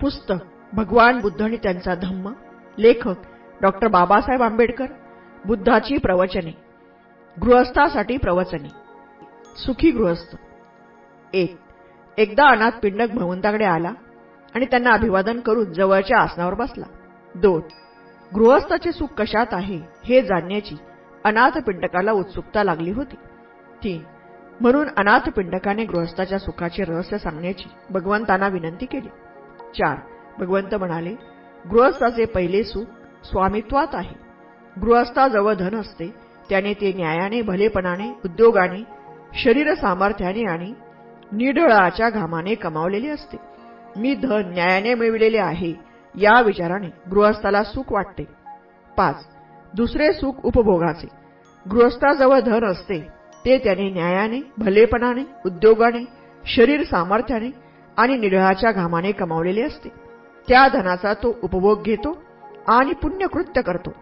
पुस्तक भगवान बुद्ध आणि त्यांचा धम्म लेखक डॉक्टर बाबासाहेब आंबेडकर बुद्धाची प्रवचने गृहस्थासाठी प्रवचने सुखी गृहस्थ. एक एकदा अनाथ पिंडक भवंताकडे आला आणि त्यांना अभिवादन करून जवळच्या आसनावर बसला. दोन गृहस्थाचे सुख कशात आहे हे जाणण्याची अनाथ पिंडकाला उत्सुकता लागली होती. तीन म्हणून अनाथ पिंडकाने गृहस्थाच्या सुखाचे रहस्य सांगण्याची भगवंतांना विनंती केली. चार. भगवंत म्हणाले गृहस्थाचे पहिले सुख स्वामित्वात आहे. गृहस्थाजवळ धन असते त्याने ते न्यायाने भलेपणाने उद्योगाने शरीर सामर्थ्याने आणि निढळाच्या घामाने कमावलेले असते. मी धन न्यायाने मिळविलेले आहे या विचाराने गृहस्थाला सुख वाटते. पाच. दुसरे सुख उपभोगाचे. गृहस्थाजवळ धन असते ते त्याने न्यायाने भलेपणाने उद्योगाने शरीर सामर्थ्याने आणि निरळाच्या घामाने कमावलेले असते. त्या धनाचा तो उपभोग घेतो आणि पुण्यकृत्य करतो.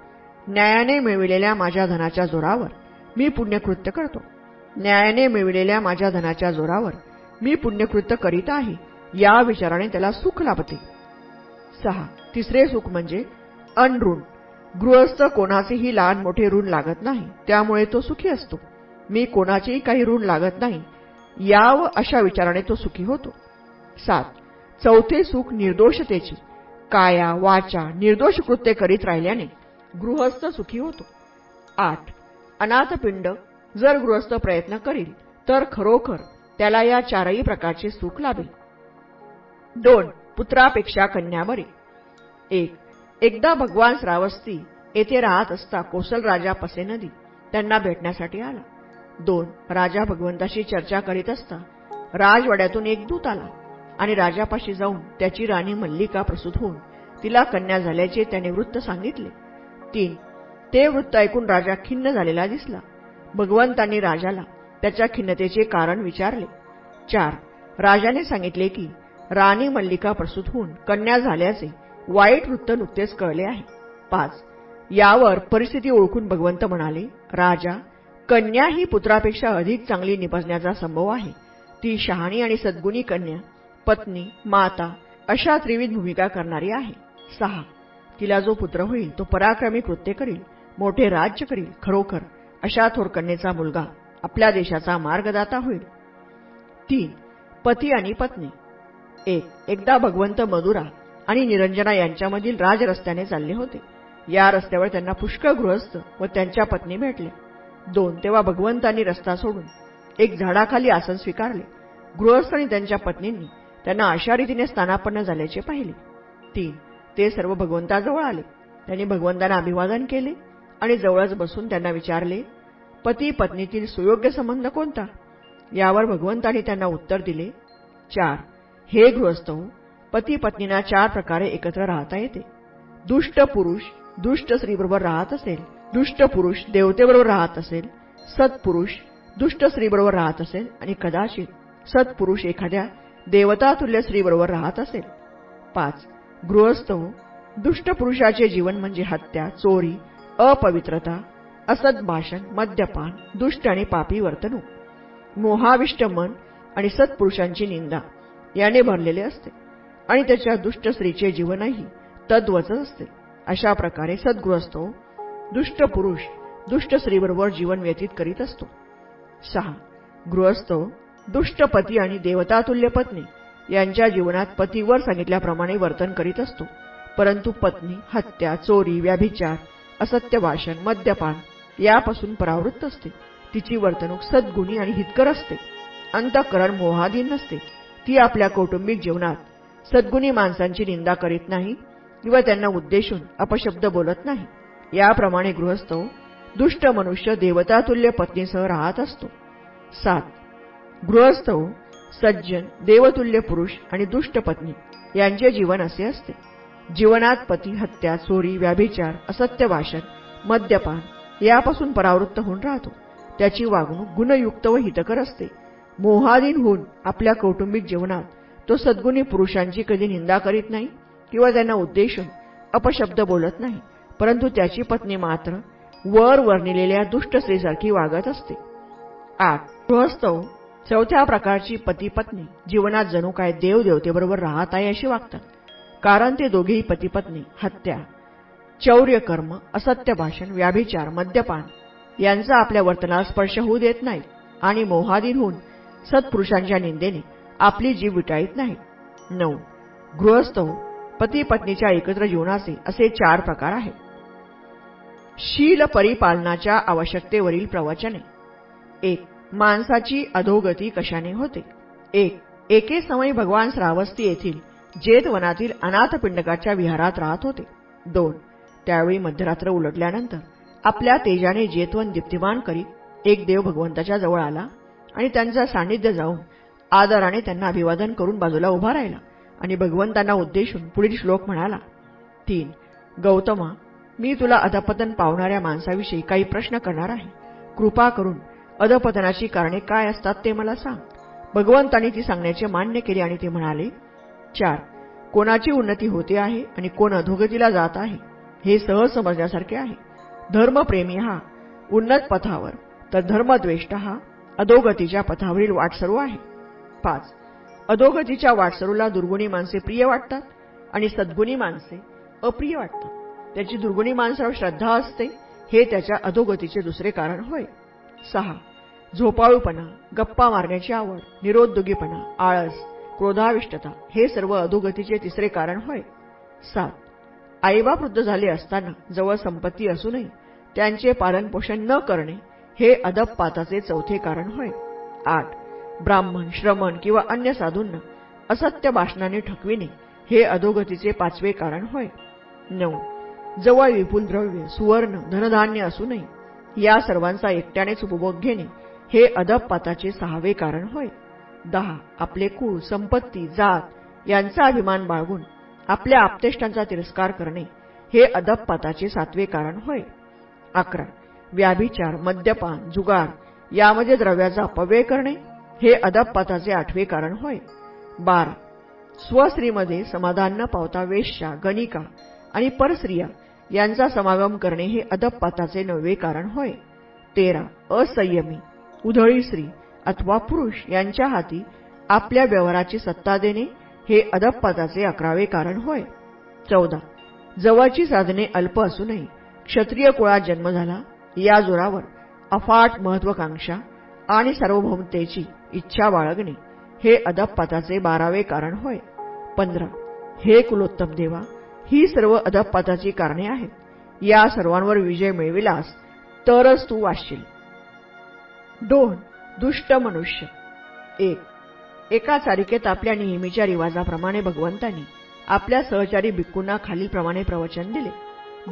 न्यायाने मिळविलेल्या माझ्या धनाच्या जोरावर मी पुण्यकृत्य करतो. न्यायाने मिळविलेल्या माझ्या धनाच्या जोरावर मी पुण्यकृत्य करीत आहे या विचाराने त्याला सुख लाभते. सहा. तिसरे सुख म्हणजे अनऋण गृहस्थ कोणाचेही लहान मोठे ऋण लागत नाही त्यामुळे तो सुखी असतो. मी कोणाचेही काही ऋण लागत नाही या व अशा विचाराने तो सुखी होतो. सात. चौथे सुख निर्दोषतेची. काया वाचा निर्दोष कृत्य करीत राहिल्याने गृहस्थ सुखी होतो. आठ. अनाथपिंड जर गृहस्थ प्रयत्न करील तर खरोखर त्याला या चारही प्रकारचे सुख लाभेल. दोन. पुत्रापेक्षा कन्या बरे. एक. एकदा भगवान श्रावस्ती येथे राहत असता कोसल राजा पसे नदी त्यांना भेटण्यासाठी आला. दोन. राजा भगवंताशी चर्चा करीत असता राजवाड्यातून एक दूत आला. आणि राजापाशी जाऊन त्याची राणी मल्लिका प्रसूत होऊन तिला कन्या झाल्याचे त्याने वृत्त सांगितले. तीन ते वृत्त ऐकून राजा खिन्न झालेला दिसला. भगवंतांनी राजाला त्याच्या खिन्नतेचे कारण विचारले. चार राजाने सांगितले की राणी मल्लिका प्रसूत होऊन कन्या झाल्याचे वाईट वृत्त नुकतेच कळले आहे. पाच यावर परिस्थिती ओळखून भगवंत म्हणाले राजा कन्या ही पुत्रापेक्षा अधिक चांगली निपजण्याचा संभव आहे. ती शहाणी आणि सद्गुणी कन्या पत्नी माता अशा त्रिविध भूमिका करणारी आहे. सहा. तिला जो पुत्र होईल तो पराक्रमी कृत्य करील मोठे राज्य करील खरोखर अशा थोरकन्येचा मुलगा आपल्या देशाचा मार्गदाता होईल. तीन. पती आणि पत्नी. एक. एकदा भगवंत मधुरा आणि निरंजना यांच्यामधील राजरस्त्याने चालले होते. या रस्त्यावर त्यांना पुष्कळ गृहस्थ व त्यांच्या पत्नी भेटले. दोन. तेव्हा भगवंतांनी रस्ता सोडून एक झाडाखाली आसन स्वीकारले. गृहस्थ आणि त्यांच्या पत्नींनी त्यांना अशा रीतीने स्थानापन्न झाल्याचे पाहिले. तीन ते सर्व भगवंताजवळ आले. त्यांनी भगवंतांना अभिवादन केले आणि जवळच बसून त्यांना विचारले पती पत्नीतील सुयोग्य संबंध कोणता? यावर भगवंतांनी त्यांना उत्तर दिले चार. हे गृहस्थ पती पत्नींना चार प्रकारे एकत्र राहता येते. दुष्ट पुरुष दुष्ट स्त्रीबरोबर राहत असेल दुष्ट पुरुष देवतेबरोबर राहत असेल सत्पुरुष दुष्ट स्त्रीबरोबर राहत असेल आणि कदाचित सत्पुरुष एखाद्या देवतातुल्य स्त्रीबरोबर राहत असेल. पाच गृहस्थ दुष्ट पुरुषाचे जीवन म्हणजे हत्या चोरी अपवित्रता असद भाषण मद्यपान दुष्ट आणि पापी वर्तणूक मोहाविष्ट मन आणि सत्पुरुषांची निंदा याने भरलेले असते. आणि त्याच्या दुष्ट स्त्रीचे जीवनही तद्वच असते. अशा प्रकारे सद्गृहस्थ दुष्ट पुरुष दुष्ट स्त्रीबरोबर जीवन व्यतीत करीत असतो. सहा गृहस्थ दुष्ट पती आणि देवतातुल्य पत्नी. यांच्या जीवनात पतीवर सांगितल्याप्रमाणे वर्तन करीत असतो. परंतु पत्नी हत्या चोरी व्याभिचार असत्य भाषण मद्यपान यापासून परावृत्त असते. तिची वर्तणूक सद्गुणी आणि हितकर असते. अंतःकरण मोहाधीन नसते. ती आपल्या कौटुंबिक जीवनात सद्गुणी माणसांची निंदा करीत नाही किंवा त्यांना उद्देशून अपशब्द बोलत नाही. याप्रमाणे गृहस्थ दुष्ट मनुष्य देवतातुल्य पत्नीसह राहत असतो. सात. गृहस्थ हो, सज्जन देवतुल्य पुरुष आणि दुष्ट पत्नी यांचे जीवन असे असते. जीवनात पती हत्या चोरी व्याभिचार असत्य भाषण मद्यपान यापासून परावृत्त होऊन राहतो. त्याची वागणूक गुणयुक्त व हितकर असते. मोहाधीन होऊन आपल्या कौटुंबिक जीवनात तो सद्गुणी पुरुषांची कधी निंदा करीत नाही किंवा त्यांना उद्देशून अपशब्द बोलत नाही परंतु त्याची पत्नी मात्र वर वर्णिलेल्या दुष्ट स्त्रीसारखी वागत असते. आठ. गृहस्थव हो, चौथ्या प्रकारची पती पत्नी जीवनात जणू काय देवदेवतेबरोबर राहत आहे अशी वागतात. कारण ते दोघेही पतीपत्नी हत्या चौर्य कर्म असत्य भाषण व्याभिचार मद्यपान यांचा आपल्या वर्तनाला स्पर्श होऊ देत नाही आणि मोहाधीन होऊन सत्पुरुषांच्या निंदेने आपली जीव विटाळीत नाही. नऊ. गृहस्थ पती पत्नीच्या एकत्र जीवनाचे असे चार प्रकार आहेत. शील परिपालनाच्या आवश्यकतेवरील प्रवचने. एक. माणसाची अधोगती कशाने होते? एक एके समय भगवान श्रावस्ती येथील जेतवनातील अनाथ पिंडकाच्या विहारात राहत होते. दोन त्यावेळी मध्यरात्र उलटल्यानंतर आपल्या तेजाने जेतवन दीप्तिमान करीत एक देव भगवंताच्या जवळ आला आणि त्यांचा सान्निध्य जाऊन आदराने त्यांना अभिवादन करून बाजूला उभा राहिला आणि भगवंतांना उद्देशून पुढील श्लोक म्हणाला तीन गौतमा मी तुला अधपतन पावणाऱ्या माणसाविषयी काही प्रश्न करणार आहे. कृपा करून अधपतनाची कारणे काय असतात ते मला सांग. भगवंतांनी ती सांगण्याचे मान्य केले आणि ते म्हणाले चार कोणाची उन्नती होते आहे आणि कोण अधोगतीला जात आहे हे सहज समजण्यासारखे आहे. धर्मप्रेमी हा उन्नत पथावर तर धर्मद्वेष्ट हा अधोगतीच्या पथावरील वाटसरू आहे. पाच अधोगतीच्या वाटसरूला दुर्गुणी माणसे प्रिय वाटतात आणि सद्गुणी माणसे अप्रिय वाटतात. त्याची दुर्गुणी माणसावर श्रद्धा असते हे त्याच्या अधोगतीचे दुसरे कारण होय. सहा. झोपाळूपणा गप्पा मारण्याची आवड निरोद्योगीपणा आळस क्रोधाविष्टता हे सर्व अधोगतीचे तिसरे कारण होय. सात. आईबाप वृद्ध झाले असताना जवळ संपत्ती असूनही त्यांचे पालनपोषण न करणे हे अदपपाताचे चौथे कारण होय. आठ. ब्राह्मण श्रमण किंवा अन्य साधूंना असत्य भाषणाने ठकविणे हे अधोगतीचे पाचवे कारण होय. नऊ. जवळ विपुल द्रव्य सुवर्ण धनधान्य असूनही या सर्वांचा एकट्यानेच उपभोग घेणे हे अदबपाताचे सहावे कारण होय. दहा. आपले कुळ संपत्ती जात यांचा अभिमान बाळगून आपल्या आपतेष्टांचा तिरस्कार करणे हे अदबपाताचे सातवे कारण होय. अकरा. व्याभिचार मद्यपान जुगार यामध्ये द्रव्याचा अपव्यय करणे हे अदबपाताचे आठवे कारण होय. बारा. स्वस्त्रीमध्ये समाधान न पावता वेश्या गणिका आणि परस्त्रिया यांचा समागम करणे हे अदपपाताचे नववे कारण होय. तेरा असंयमी. उधळी स्त्री अथवा पुरुष यांच्या हाती आपल्या व्यवहाराची सत्ता देणे हे अदपपाताचे अकरावे कारण होय. चौदा जवळची साधने अल्प असूनही क्षत्रिय कुळात जन्म झाला या जोरावर अफाट महत्वाकांक्षा आणि सार्वभौमतेची इच्छा बाळगणे हे अदपपाताचे बारावे कारण होय. पंधरा हे कुलोत्तम देवा ही सर्व अदबपाताची कारणे आहेत. या सर्वांवर विजय मिळविलास तरच तू वाचशील. दोन दुष्ट मनुष्य. एक एका चारिकेत आपल्या नेहमीच्या रिवाजाप्रमाणे भगवंतांनी आपल्या सहचारी भिक्कूंना खालीलप्रमाणे प्रवचन दिले.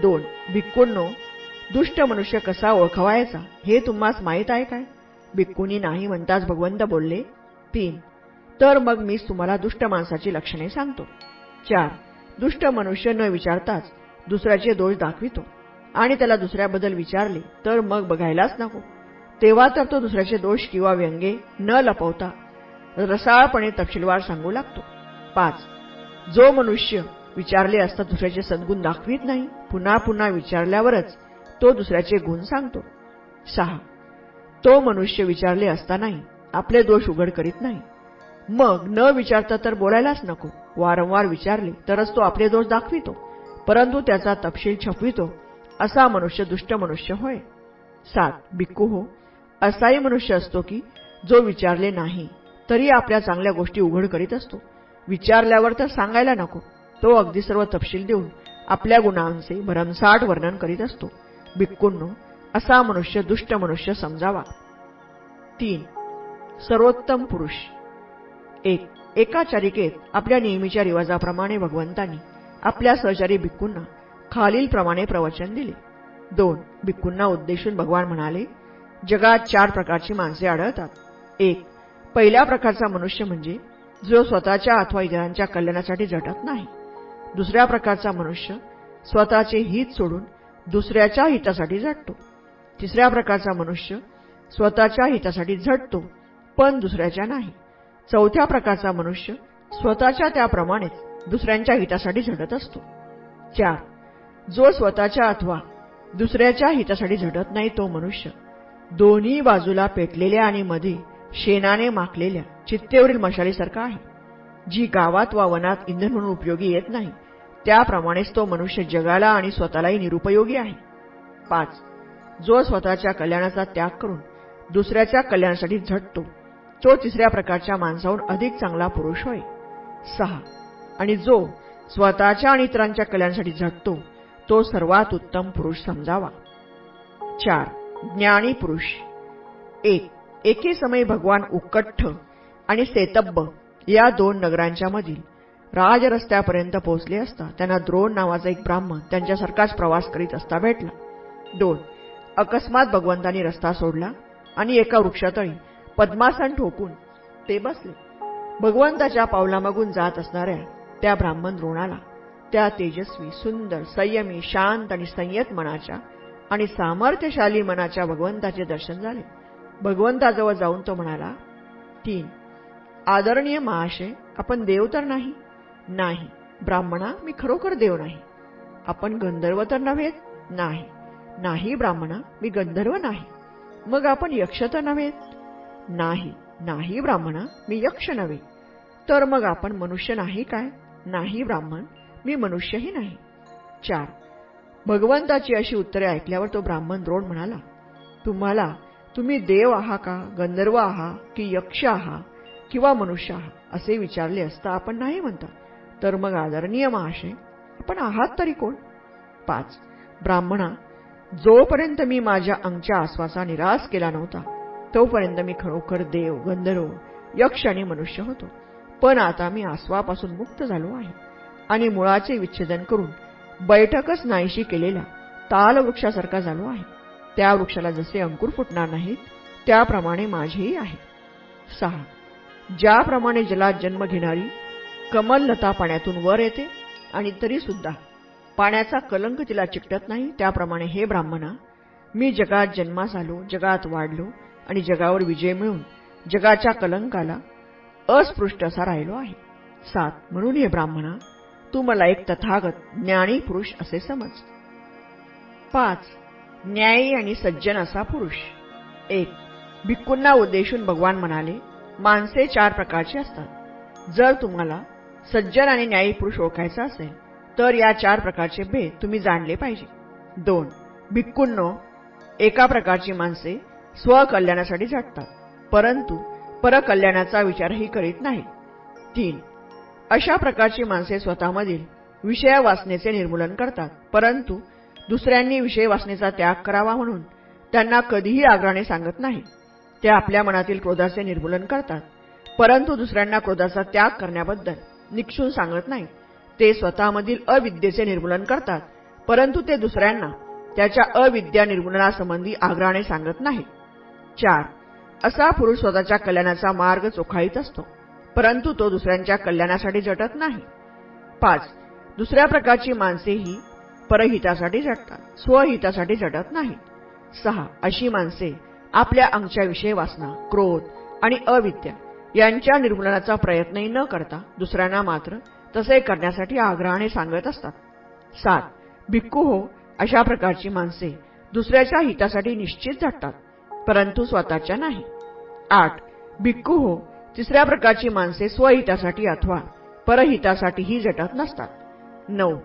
दोन भिक्कूंनो दुष्ट मनुष्य कसा ओळखवायचा हे तुम्हास माहीत आहे काय? भिक्कूंनी नाही म्हणताच भगवंत बोलले तीन तर मग मीच तुम्हाला दुष्ट माणसाची लक्षणे सांगतो. चार दुष्ट मनुष्य न विचारताच दुसऱ्याचे दोष दाखवितो. आणि त्याला दुसऱ्याबद्दल विचारले तर मग बघायलाच नको. तेव्हा तर तो दुसऱ्याचे दोष किंवा व्यंगे न लपवता रसाळपणे तपशीलवार सांगू लागतो. पाच. जो मनुष्य विचारले असता दुसऱ्याचे सद्गुण दाखवित नाही पुन्हा पुन्हा विचारल्यावरच तो दुसऱ्याचे गुण सांगतो. सहा. तो मनुष्य विचारले असतानाही आपले दोष उघड करीत नाही. मग न विचारता तर बोलायलाच नको. वारंवार विचारले तरच तो आपले दोष दाखवितो. परंतु त्याचा तपशील छपवितो. असा मनुष्य दुष्ट मनुष्य होय. सात बिक्कू हो. असाही मनुष्य असतो की जो विचारले नाही तरी आपल्या चांगल्या गोष्टी उघड करीत असतो. विचारल्यावर तर सांगायला नको. तो अगदी सर्व तपशील देऊन आपल्या गुणांचे भरमसाठ वर्णन करीत असतो. बिक्कूंनो असा मनुष्य दुष्ट मनुष्य समजावा. तीन सर्वोत्तम पुरुष. एक एका चारिकेत आपल्या नेहमीच्या रिवाजाप्रमाणे भगवंतांनी आपल्या सहचारी भिक्कूंना खालीलप्रमाणे प्रवचन दिले. दोन भिक्कूंना उद्देशून भगवान म्हणाले जगात चार प्रकारची माणसे आढळतात. एक पहिल्या प्रकारचा मनुष्य म्हणजे जो स्वतःच्या अथवा इतरांच्या कल्याणासाठी झटत नाही. दुसऱ्या प्रकारचा मनुष्य स्वतःचे हित सोडून दुसऱ्याच्या हितासाठी झटतो. तिसऱ्या प्रकारचा मनुष्य स्वतःच्या हितासाठी झटतो पण दुसऱ्याच्या नाही. चौथ्या प्रकारचा मनुष्य स्वतःच्या त्याप्रमाणेच दुसऱ्यांच्या हितासाठी झटत असतो. चार. जो स्वतःच्या अथवा दुसऱ्याच्या हितासाठी झटत नाही तो मनुष्य दोन्ही बाजूला पेटलेल्या आणि मध्ये शेणाने माखलेल्या चित्तेवरील मशालीसारखा आहे. जी गावात वा वनात इंधन म्हणून उपयोगी येत नाही त्याप्रमाणेच तो मनुष्य जगाला आणि स्वतःलाही निरुपयोगी आहे. पाच. जो स्वतःच्या कल्याणाचा त्याग करून दुसऱ्याच्या कल्याणासाठी झटतो तो तिसऱ्या प्रकारच्या माणसाहून अधिक चांगला पुरुष होय. सहा. आणि जो स्वतःच्या आणि इतरांच्या कल्याणसाठी झटतो तो सर्वात उत्तम पुरुष समजावा. चार. ज्ञानी पुरुष. एक. एके समय भगवान उक्कठ्ठ आणि सेतब्ब या दोन नगरांच्या मधील राजरस्त्यापर्यंत पोहोचले असता त्यांना द्रोण नावाचा एक ब्राह्मण त्यांच्यासारखाच प्रवास करीत असता भेटला. दोन. अकस्मात भगवंतांनी रस्ता सोडला आणि एका वृक्षातळी पद्मासन ठोकून ते बसले. भगवंताच्या पावलामागून जात असणाऱ्या त्या ब्राह्मण द्रोणाला त्या तेजस्वी सुंदर संयमी शांत आणि संयत मनाच्या आणि सामर्थ्यशाली मनाच्या भगवंताचे दर्शन झाले. भगवंताजवळ जाऊन तो म्हणाला तीन आदरणीय महाशय आपण देव तर नाही. नाही ब्राह्मणा मी खरोखर देव नाही. आपण गंधर्व तर नव्हेत? नाही नाही ब्राह्मणा मी गंधर्व नाही. मग आपण यक्ष तर नव्हेत? नाही. नाही ब्राह्मणा मी यक्ष नव्हे. तर मग आपण मनुष्य नाही काय? नाही ब्राह्मण मी मनुष्यही नाही. चार. भगवंताची अशी उत्तरे ऐकल्यावर तो ब्राह्मण द्रोण म्हणाला तुम्हाला तुम्ही देव आहा का गंधर्व आहा की यक्ष आहा किंवा मनुष्य आहा? असे विचारले असता आपण नाही म्हणता. तर मग आदरणीय महाशय आपण आहात तरी कोण? पाच. ब्राह्मणा जोपर्यंत मी माझ्या अंगच्या आसवाचा निराश केला नव्हता तोपर्यंत मी खरोखर देव गंधर्व यक्ष आणि मनुष्य होतो. पण आता मी आसवापासून मुक्त झालो आहे आणि मुळाचे विच्छेदन करून बैठकच नाहीशी केलेला ताल वृक्षासारखा झालो आहे. त्या वृक्षाला जसे अंकुर फुटणार नाहीत त्याप्रमाणे माझेही आहे. सहा. ज्याप्रमाणे जलात जन्म घेणारी कमललता पाण्यातून वर येते आणि तरी सुद्धा पाण्याचा कलंक तिला चिकटत नाही त्याप्रमाणे हे ब्राह्मणा मी जगात जन्मास आलो जगात वाढलो आणि जगावर विजय मिळून जगाच्या कलंकाला अस्पृष्ट असा राहिलो आहे. सात म्हणून हे ब्राह्मणा तू मला एक तथागत ज्ञानी पुरुष असे समज. पाच न्यायी आणि सज्जन असा पुरुष. एक भिक्कूंना उद्देशून भगवान म्हणाले माणसे चार प्रकारची असतात. जर तुम्हाला सज्जन आणि न्यायी पुरुष ओळखायचा असेल तर या चार प्रकारचे भेद तुम्ही जाणले पाहिजे. दोन भिक्कूंनो एका प्रकारची माणसे स्वकल्याणासाठी झटतात परंतु परकल्याणाचा विचारही करीत नाही. तीन अशा प्रकारची माणसे स्वतःमधील विषय वासनेचे निर्मूलन करतात. परंतु दुसऱ्यांनी विषय वासनेचा त्याग करावा म्हणून त्यांना कधीही आग्रहाने सांगत नाही. ते आपल्या मनातील क्रोधाचे निर्मूलन करतात. परंतु दुसऱ्यांना क्रोधाचा त्याग करण्याबद्दल निक्षून सांगत नाही. ते स्वतःमधील अविद्येचे निर्मूलन करतात. परंतु ते दुसऱ्यांना त्याच्या अविद्या निर्मूलनासंबंधी आग्रहाने सांगत नाही चार. असा पुरुष स्वतःच्या कल्याणाचा मार्ग चोखाळीत असतो परंतु तो दुसऱ्यांच्या कल्याणासाठी झटत नाही. पाच. दुसऱ्या प्रकारची माणसे ही परहितासाठी झटतात स्वहितासाठी झटत नाही सहा. अशी माणसे आपल्या अंगच्या विषय वासना क्रोध आणि अविद्या यांच्या निर्मूलनाचा प्रयत्नही न करता दुसऱ्यांना मात्र तसे करण्यासाठी आग्रहाने सांगत असतात. सात. भिक्खू हो अशा प्रकारची माणसे दुसऱ्याच्या हितासाठी निश्चित झटतात. परंतु स्वतःच्या नाही. आठ भिक्खू हो तिसऱ्या प्रकारची माणसे स्वहितासाठी अथवा परहितासाठीही जटत नसतात. नऊ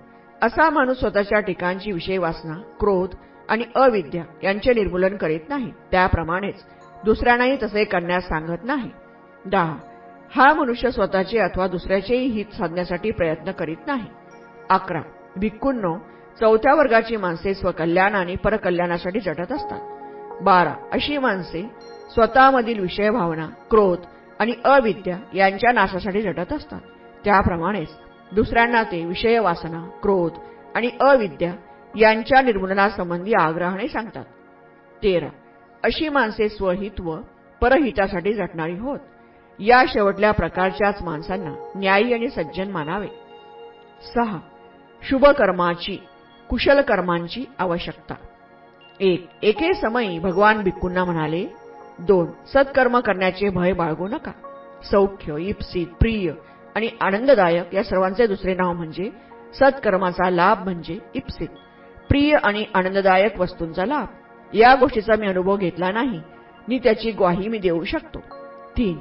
असा माणूस स्वतःच्या ठिकाणची विषय वासना क्रोध आणि अविद्या यांचे निर्मूलन करीत नाही. त्याप्रमाणेच दुसऱ्यांनाही तसे करण्यास सांगत नाही. दहा हा मनुष्य स्वतःचे अथवा दुसऱ्याचेही हित साधण्यासाठी प्रयत्न करीत नाही. अकरा भिक्कूंनो चौथ्या वर्गाची माणसे स्वकल्याण आणि परकल्याणासाठी जटत असतात. बारा. अशी माणसे स्वतःमधील विषय भावना क्रोध आणि अविद्या यांच्या नाशासाठी झटत असतात. त्याप्रमाणेच दुसऱ्यांना ते विषय वासना क्रोध आणि अविद्या यांच्या निर्मूलनासंबंधी आग्रहाने सांगतात. तेरा. अशी माणसे स्वहित व परहितासाठी झटणारी होत. या शेवटल्या प्रकारच्याच माणसांना न्यायी आणि सज्जन मानावे. सहा. शुभकर्माची कुशल कर्मांची आवश्यकता. एक एके समयी भगवान भिक्कूंना म्हणाले दोन सत्कर्म करण्याचे भय बाळगू नका. सौख्य इप्सित प्रिय आणि आनंददायक या सर्वांचे दुसरे नाव म्हणजे सत्कर्माचा लाभ म्हणजे इप्सित. प्रिय आणि आनंददायक वस्तूंचा लाभ. या गोष्टीचा मी अनुभव घेतला नाही. मी त्याची ग्वाही मी देऊ शकतो. तीन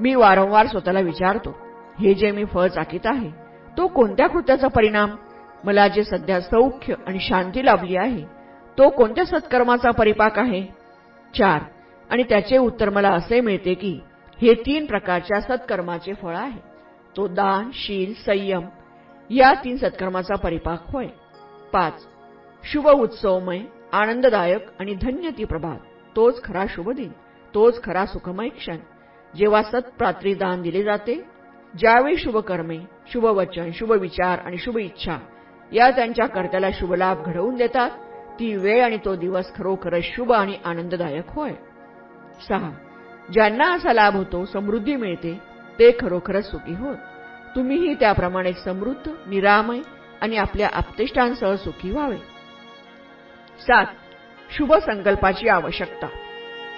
मी वारंवार स्वतःला विचारतो हे जे मी फळ चाकीत आहे तो कोणत्या कृत्याचा परिणाम? मला जे सध्या सौख्य आणि शांती लाभली आहे तो कोणत्या सत्कर्माचा परिपाक आहे? चार. आणि त्याचे उत्तर मला असे मिळते की हे तीन प्रकारच्या सत्कर्माचे फळ आहे. तो दान शील संयम या तीन सत्कर्माचा परिपाक होय. पाच. शुभ उत्सवमय आनंददायक आणि धन्य ती प्रभात. तोच खरा शुभ दिन तोच खरा सुखमय क्षण. जेव्हा सत्प्रात्री दान दिले जाते ज्यावेळी शुभकर्मे शुभवचन शुभ शुभ विचार आणि शुभ इच्छा या त्यांच्या कर्त्याला शुभलाभ घडवून देतात ती वेळ आणि तो दिवस खरोखरच शुभ आणि आनंददायक होय. सहा. ज्यांना असा लाभ होतो समृद्धी मिळते ते खरोखरच सुखी होत. तुम्हीही त्याप्रमाणे समृद्ध निरामय आणि आपल्या आपतिष्टांसह सुखी व्हावे. सात. शुभ संकल्पाची आवश्यकता.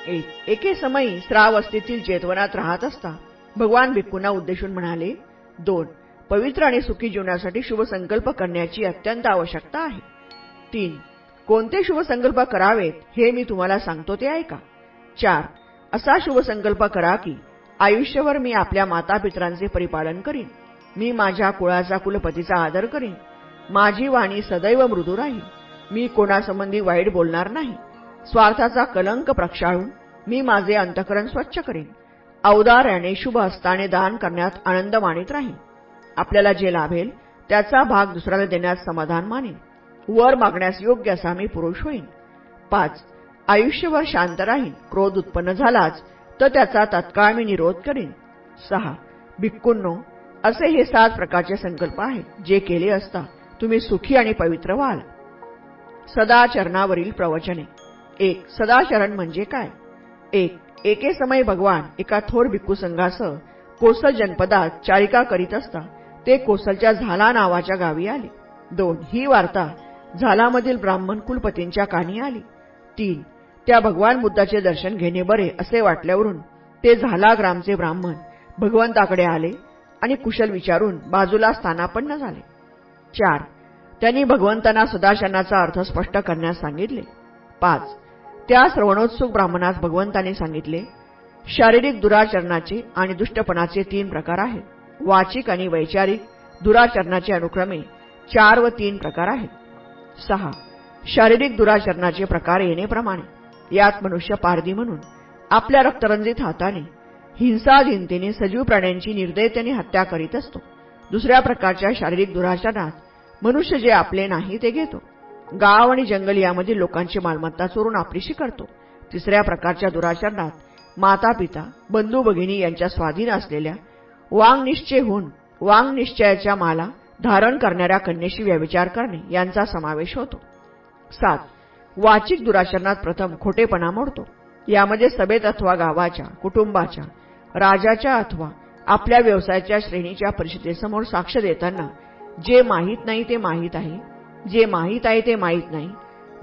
एक एके समयी श्रावस्तीतील जेतवनात राहत असता भगवान भिक्कूंना उद्देशून म्हणाले दोन. पवित्र आणि सुखी जीवनासाठी शुभ संकल्प करण्याची अत्यंत आवश्यकता आहे. तीन. कोणते शुभसंकल्प करावेत हे मी तुम्हाला सांगतो ते ऐका. चार असा शुभसंकल्प करा की आयुष्यभर मी आपल्या मातापित्रांचे परिपालन करीन. मी माझ्या कुळाचा कुलपतीचा आदर करीन. माझी वाणी सदैव मृदू राहील. मी कोणासंबंधी वाईट बोलणार नाही. स्वार्थाचा कलंक प्रक्षाळून मी माझे अंतकरण स्वच्छ करीन. अवदार्याने शुभ हस्ताने दान करण्यात आनंद मानित राहील आपल्याला जे लाभेल त्याचा भाग दुसऱ्याला देण्यास समाधान मानेन. वर मागण्यास योग्य असा मी पुरुष होईन. पाच आयुष्यभर शांत राहीन. क्रोध उत्पन्न झालाच तर त्याचा तत्काळ मी निरोध करीन. सहा भिक्कूंनो असे हे सात प्रकारचे संकल्प आहेत जे केले असता तुम्ही सुखी आणि पवित्र व्हाल. सदाचरणावरील प्रवचने. एक सदाचरण म्हणजे काय? एक एके समय भगवान एका थोर भिक्खू संघासह कोसल जनपदात चारिका करीत असता ते कोसलच्या झाला नावाच्या गावी आले. दोन ही वार्ता झालामधील ब्राह्मण कुलपतींच्या कानी आली. तीन त्या भगवान बुद्धाचे दर्शन घेणे बरे असे वाटल्यावरून ते झाला ग्रामचे ब्राह्मण भगवंताकडे आले आणि कुशल विचारून बाजूला स्थानापन्न झाले. चार त्यांनी भगवंतांना सदाशनाचा अर्थ स्पष्ट करण्यास सांगितले. पाच त्या श्रवणोत्सुक ब्राह्मणास भगवंतांनी सांगितले शारीरिक दुराचरणाचे आणि दुष्टपणाचे तीन प्रकार आहेत. वाचिक आणि वैचारिक दुराचरणाचे अनुक्रमे चार व तीन प्रकार आहेत. सहा. शारीरिक दुराचरणाचे प्रकार येणेप्रमाणे यात मनुष्य पारधी म्हणून आपल्या रक्तरंजित हाताने हिंसाधीनतेने सजीव प्राण्यांची निर्दयतेने हत्या करीत असतो. दुसऱ्या प्रकारच्या शारीरिक दुराचरणात मनुष्य जे आपले नाही ते घेतो. गाव आणि जंगल यामधील लोकांची मालमत्ता चोरून आपलीशी करतो. तिसऱ्या प्रकारच्या दुराचरणात माता पिता बंधू भगिनी यांच्या स्वाधीन असलेल्या वांग निश्चय होऊन वांग निश्चयाच्या माला धारण करणाऱ्या कन्येशी व्यविचार करणे यांचा समावेश होतो. सात वाचिक दुराचरणात प्रथम खोटेपणा मोडतो. यामध्ये सभेत अथवा गावाच्या कुटुंबाच्या राजाच्या अथवा आपल्या व्यवसायाच्या श्रेणीच्या परिषदेसमोर साक्ष देताना जे माहीत नाही ते माहीत आहे जे माहीत आहे ते माहीत नाही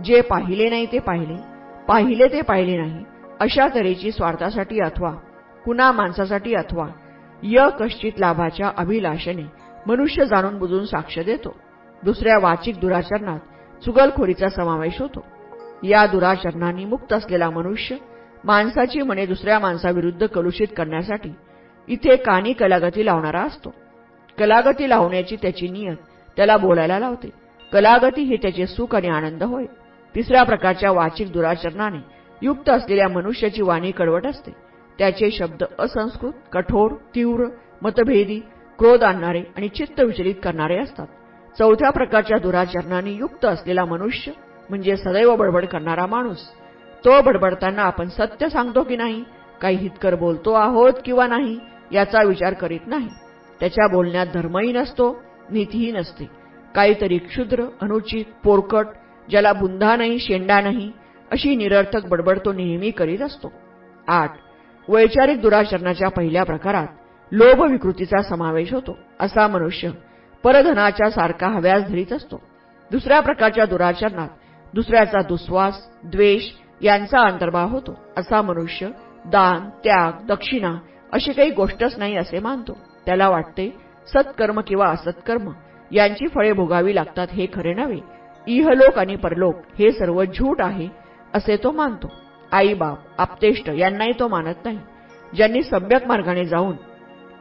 जे पाहिले नाही ते पाहिले पाहिले ते पाहिले नाही अशा तऱ्हेची स्वार्थासाठी अथवा कुणा माणसासाठी अथवा य कश्चित लाभाच्या अभिलाषेने मनुष्य जाणून बुजून साक्ष देतो. दुसऱ्या वाचिक दुराचरणात चुगलखोरीचा समावेश होतो. या दुराचरणांनी मुक्त असलेला मनुष्य माणसाची मने दुसऱ्या माणसाविरुद्ध कलुषित करण्यासाठी इथे कानी कलागती लावणारा असतो. कलागती लावण्याची त्याची नियत त्याला बोलायला लावते. कलागती ही त्याचे सुख आणि आनंद होय. तिसऱ्या प्रकारच्या वाचिक दुराचरणाने युक्त असलेल्या मनुष्याची वाणी कडवट असते. त्याचे शब्द असंस्कृत कठोर तीव्र मतभेदी क्रोध आणणारे आणि चित्त विचलित करणारे असतात. चौथ्या प्रकारच्या दुराचरणाने युक्त असलेला मनुष्य म्हणजे सदैव बडबड करणारा माणूस तो बडबडताना आपण सत्य सांगतो की नाही काही हितकर बोलतो आहोत किंवा नाही याचा विचार करीत नाही. त्याच्या बोलण्यात धर्मही नसतो नीतीही नसते. काहीतरी क्षुद्र अनुचित पोरकट ज्याला बुंधा नाही शेंडा नाही अशी निरर्थक बडबड तो नेहमी करीत असतो. आठ. वैचारिक दुराचरणाच्या पहिल्या प्रकारात लोभ विकृतीचा समावेश होतो. असा मनुष्य परधनाच्या सारखा हव्यास धरीत असतो. दुसऱ्या प्रकारच्या दुराचरणात दुसऱ्याचा दुस्वास द्वेष यांचा अंतर्भाव होतो. असा मनुष्य दान त्याग दक्षिणा अशी काही गोष्टच नाही असे मानतो. त्याला वाटते सत्कर्म किंवा असत्कर्म यांची फळे भोगावी लागतात हे खरे नव्हे. इहलोक आणि परलोक हे सर्व झूट आहे असे तो मानतो. आई बाप आपतेष्ट यांनाही तो मानत नाही. ज्यांनी सम्यक मार्गाने जाऊन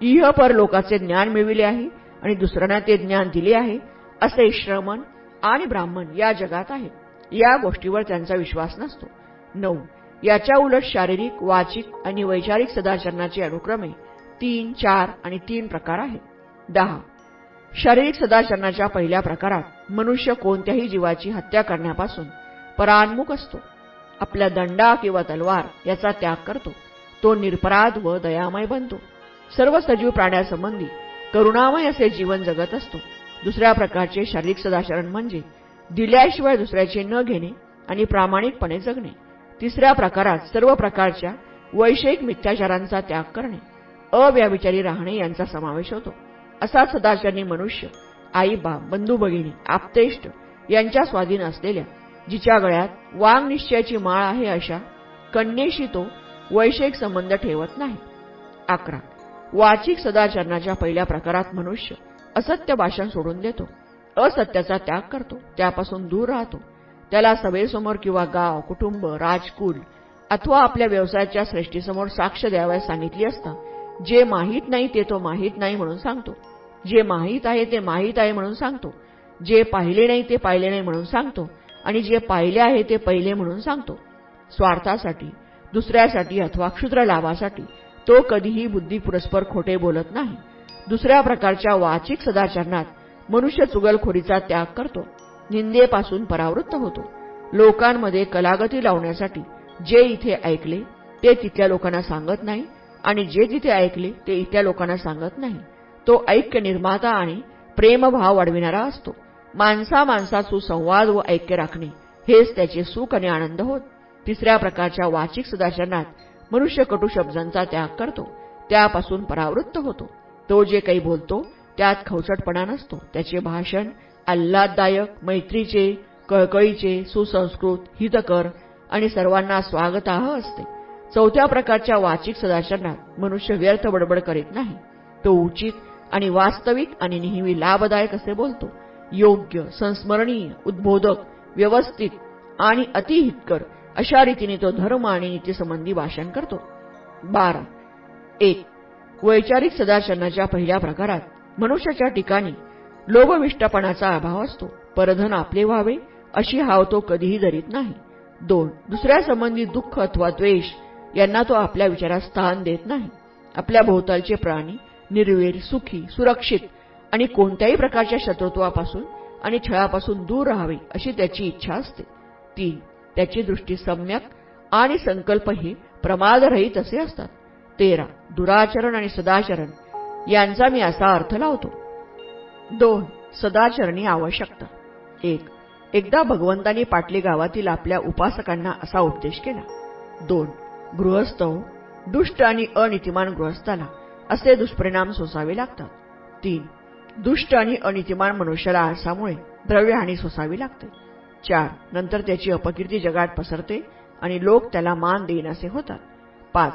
इह परलोकाचे ज्ञान मिळविले आहे आणि दुसऱ्यांना ते ज्ञान दिले आहे असे श्रमण आणि ब्राह्मण या जगात आहेत या गोष्टीवर त्यांचा विश्वास नसतो. नऊ. याच्या उलट शारीरिक वाचिक आणि वैचारिक सदाचरणाचे अनुक्रमे तीन चार आणि तीन प्रकार आहेत दहा. शारीरिक सदाचरणाच्या पहिल्या प्रकारात मनुष्य कोणत्याही जीवाची हत्या करण्यापासून परान्मुख असतो. आपल्या दंडा किंवा तलवार याचा त्याग करतो. तो निरपराध व दयामय बनतो. सर्व सजीव प्राण्यासंबंधी करुणामय असे जीवन जगत असतो. दुसऱ्या प्रकारचे शारीरिक सदाचरण म्हणजे दिल्याशिवाय दुसऱ्याचे न घेणे आणि प्रामाणिकपणे जगणे. तिसऱ्या प्रकारात सर्व प्रकारच्या वैषयिक मिथ्याचारांचा त्याग करणे. अव्याविचारी राहणे यांचा समावेश होतो. असा सदाचरणी मनुष्य आई बाप बंधू भगिनी आपतेष्ट यांच्या स्वाधीन असलेल्या जिच्या गळ्यात वांग निश्चयाची माळ आहे अशा कन्येशी तो वैषयिक संबंध ठेवत नाही. अकरा. वाचिक सदाचरणाच्या पहिल्या प्रकारात मनुष्य असत्य भाषण सोडून देतो. असत्याचा त्याग करतो. त्यापासून दूर राहतो. त्याला सभेसमोर किंवा गाव कुटुंब राजकुल अथवा आपल्या व्यवसायाच्या श्रेष्ठीसमोर साक्ष द्यावयास सांगितली असता जे माहीत नाही ते तो माहीत नाही म्हणून सांगतो. जे माहीत आहे ते माहीत आहे म्हणून सांगतो. जे पाहिले नाही ते पाहिले नाही म्हणून सांगतो. आणि जे पाहिले आहे ते पहिले म्हणून सांगतो. स्वार्थासाठी दुसऱ्यासाठी अथवा क्षुद्र लाभासाठी तो कधीही बुद्धीपुरस्पर खोटे बोलत नाही. दुसऱ्या प्रकारच्या वाचिक सदाचरणात मनुष्य चुगलखोरीचा त्याग करतो. निंदेपासून परावृत्त होतो. लोकांमध्ये कलागती लावण्यासाठी जे इथे ऐकले ते तिथल्या लोकांना सांगत नाही आणि जे तिथे ऐकले ते इथल्या लोकांना सांगत नाही. तो ऐक्य निर्माता आणि प्रेमभाव वाढविणारा असतो. माणसा माणसात सुसंवाद व ऐक्य राखणे हेच त्याचे सुख आणि आनंद होत. तिसऱ्या प्रकारच्या वाचिक सदाचरणात मनुष्य कटू शब्दांचा त्याग करतो. त्यापासून परावृत्त होतो. तो जे काही बोलतो त्यात खवचटपणा नसतो. त्याचे भाषण आल्हाददायक मैत्रीचे कळकळीचे सुसंस्कृत हितकर आणि सर्वांना स्वागताह असते. चौथ्या प्रकारच्या वाचिक सदाचरणात मनुष्य व्यर्थ बडबड करीत नाही. तो उचित आणि वास्तविक आणि नेहमी लाभदायक असे बोलतो. योग्य संस्मरणीय उद्बोधक व्यवस्थित आणि अतिहितकर अशा रीतीने तो धर्म आणि नीतीसंबंधी भाषण करतो. बारा. एक. वैचारिक सदाचरणाच्या पहिल्या प्रकारात मनुष्याच्या ठिकाणी लोभविष्टपणाचा अभाव असतो. परधन आपले व्हावे अशी हाव तो कधीही धरीत नाही. दोन. दुसऱ्या संबंधी दुःख अथवा द्वेष यांना तो आपल्या विचारात स्थान देत नाही. आपल्या भोवतालचे प्राणी निर्वीर सुखी सुरक्षित आणि कोणत्याही प्रकारच्या शत्रुत्वापासून आणि छळापासून दूर राहावे अशी त्याची इच्छा असते. तीन. त्याची दृष्टी सम्यक आणि संकल्पही प्रमादरहित असे असतात. तेरा. दुराचरण आणि सदाचरण. यांचा मी असा अर्थ लावतो. दोन. सदाचरणी आवश्यकता. एक. एकदा भगवंतांनी पाटली गावातील आपल्या उपासकांना असा उपदेश केला. दोन. गृहस्थ हो, दुष्ट आणि अनितिमान गृहस्थाला असे दुष्परिणाम सोसावे लागतात. तीन. दुष्ट आणि अनितिमान मनुष्याला आळसामुळे द्रव्यहानी सोसावी लागते. चार. नंतर त्याची अपकीर्ती जगात पसरते आणि लोक त्याला मान देईन असे होतात. पाच.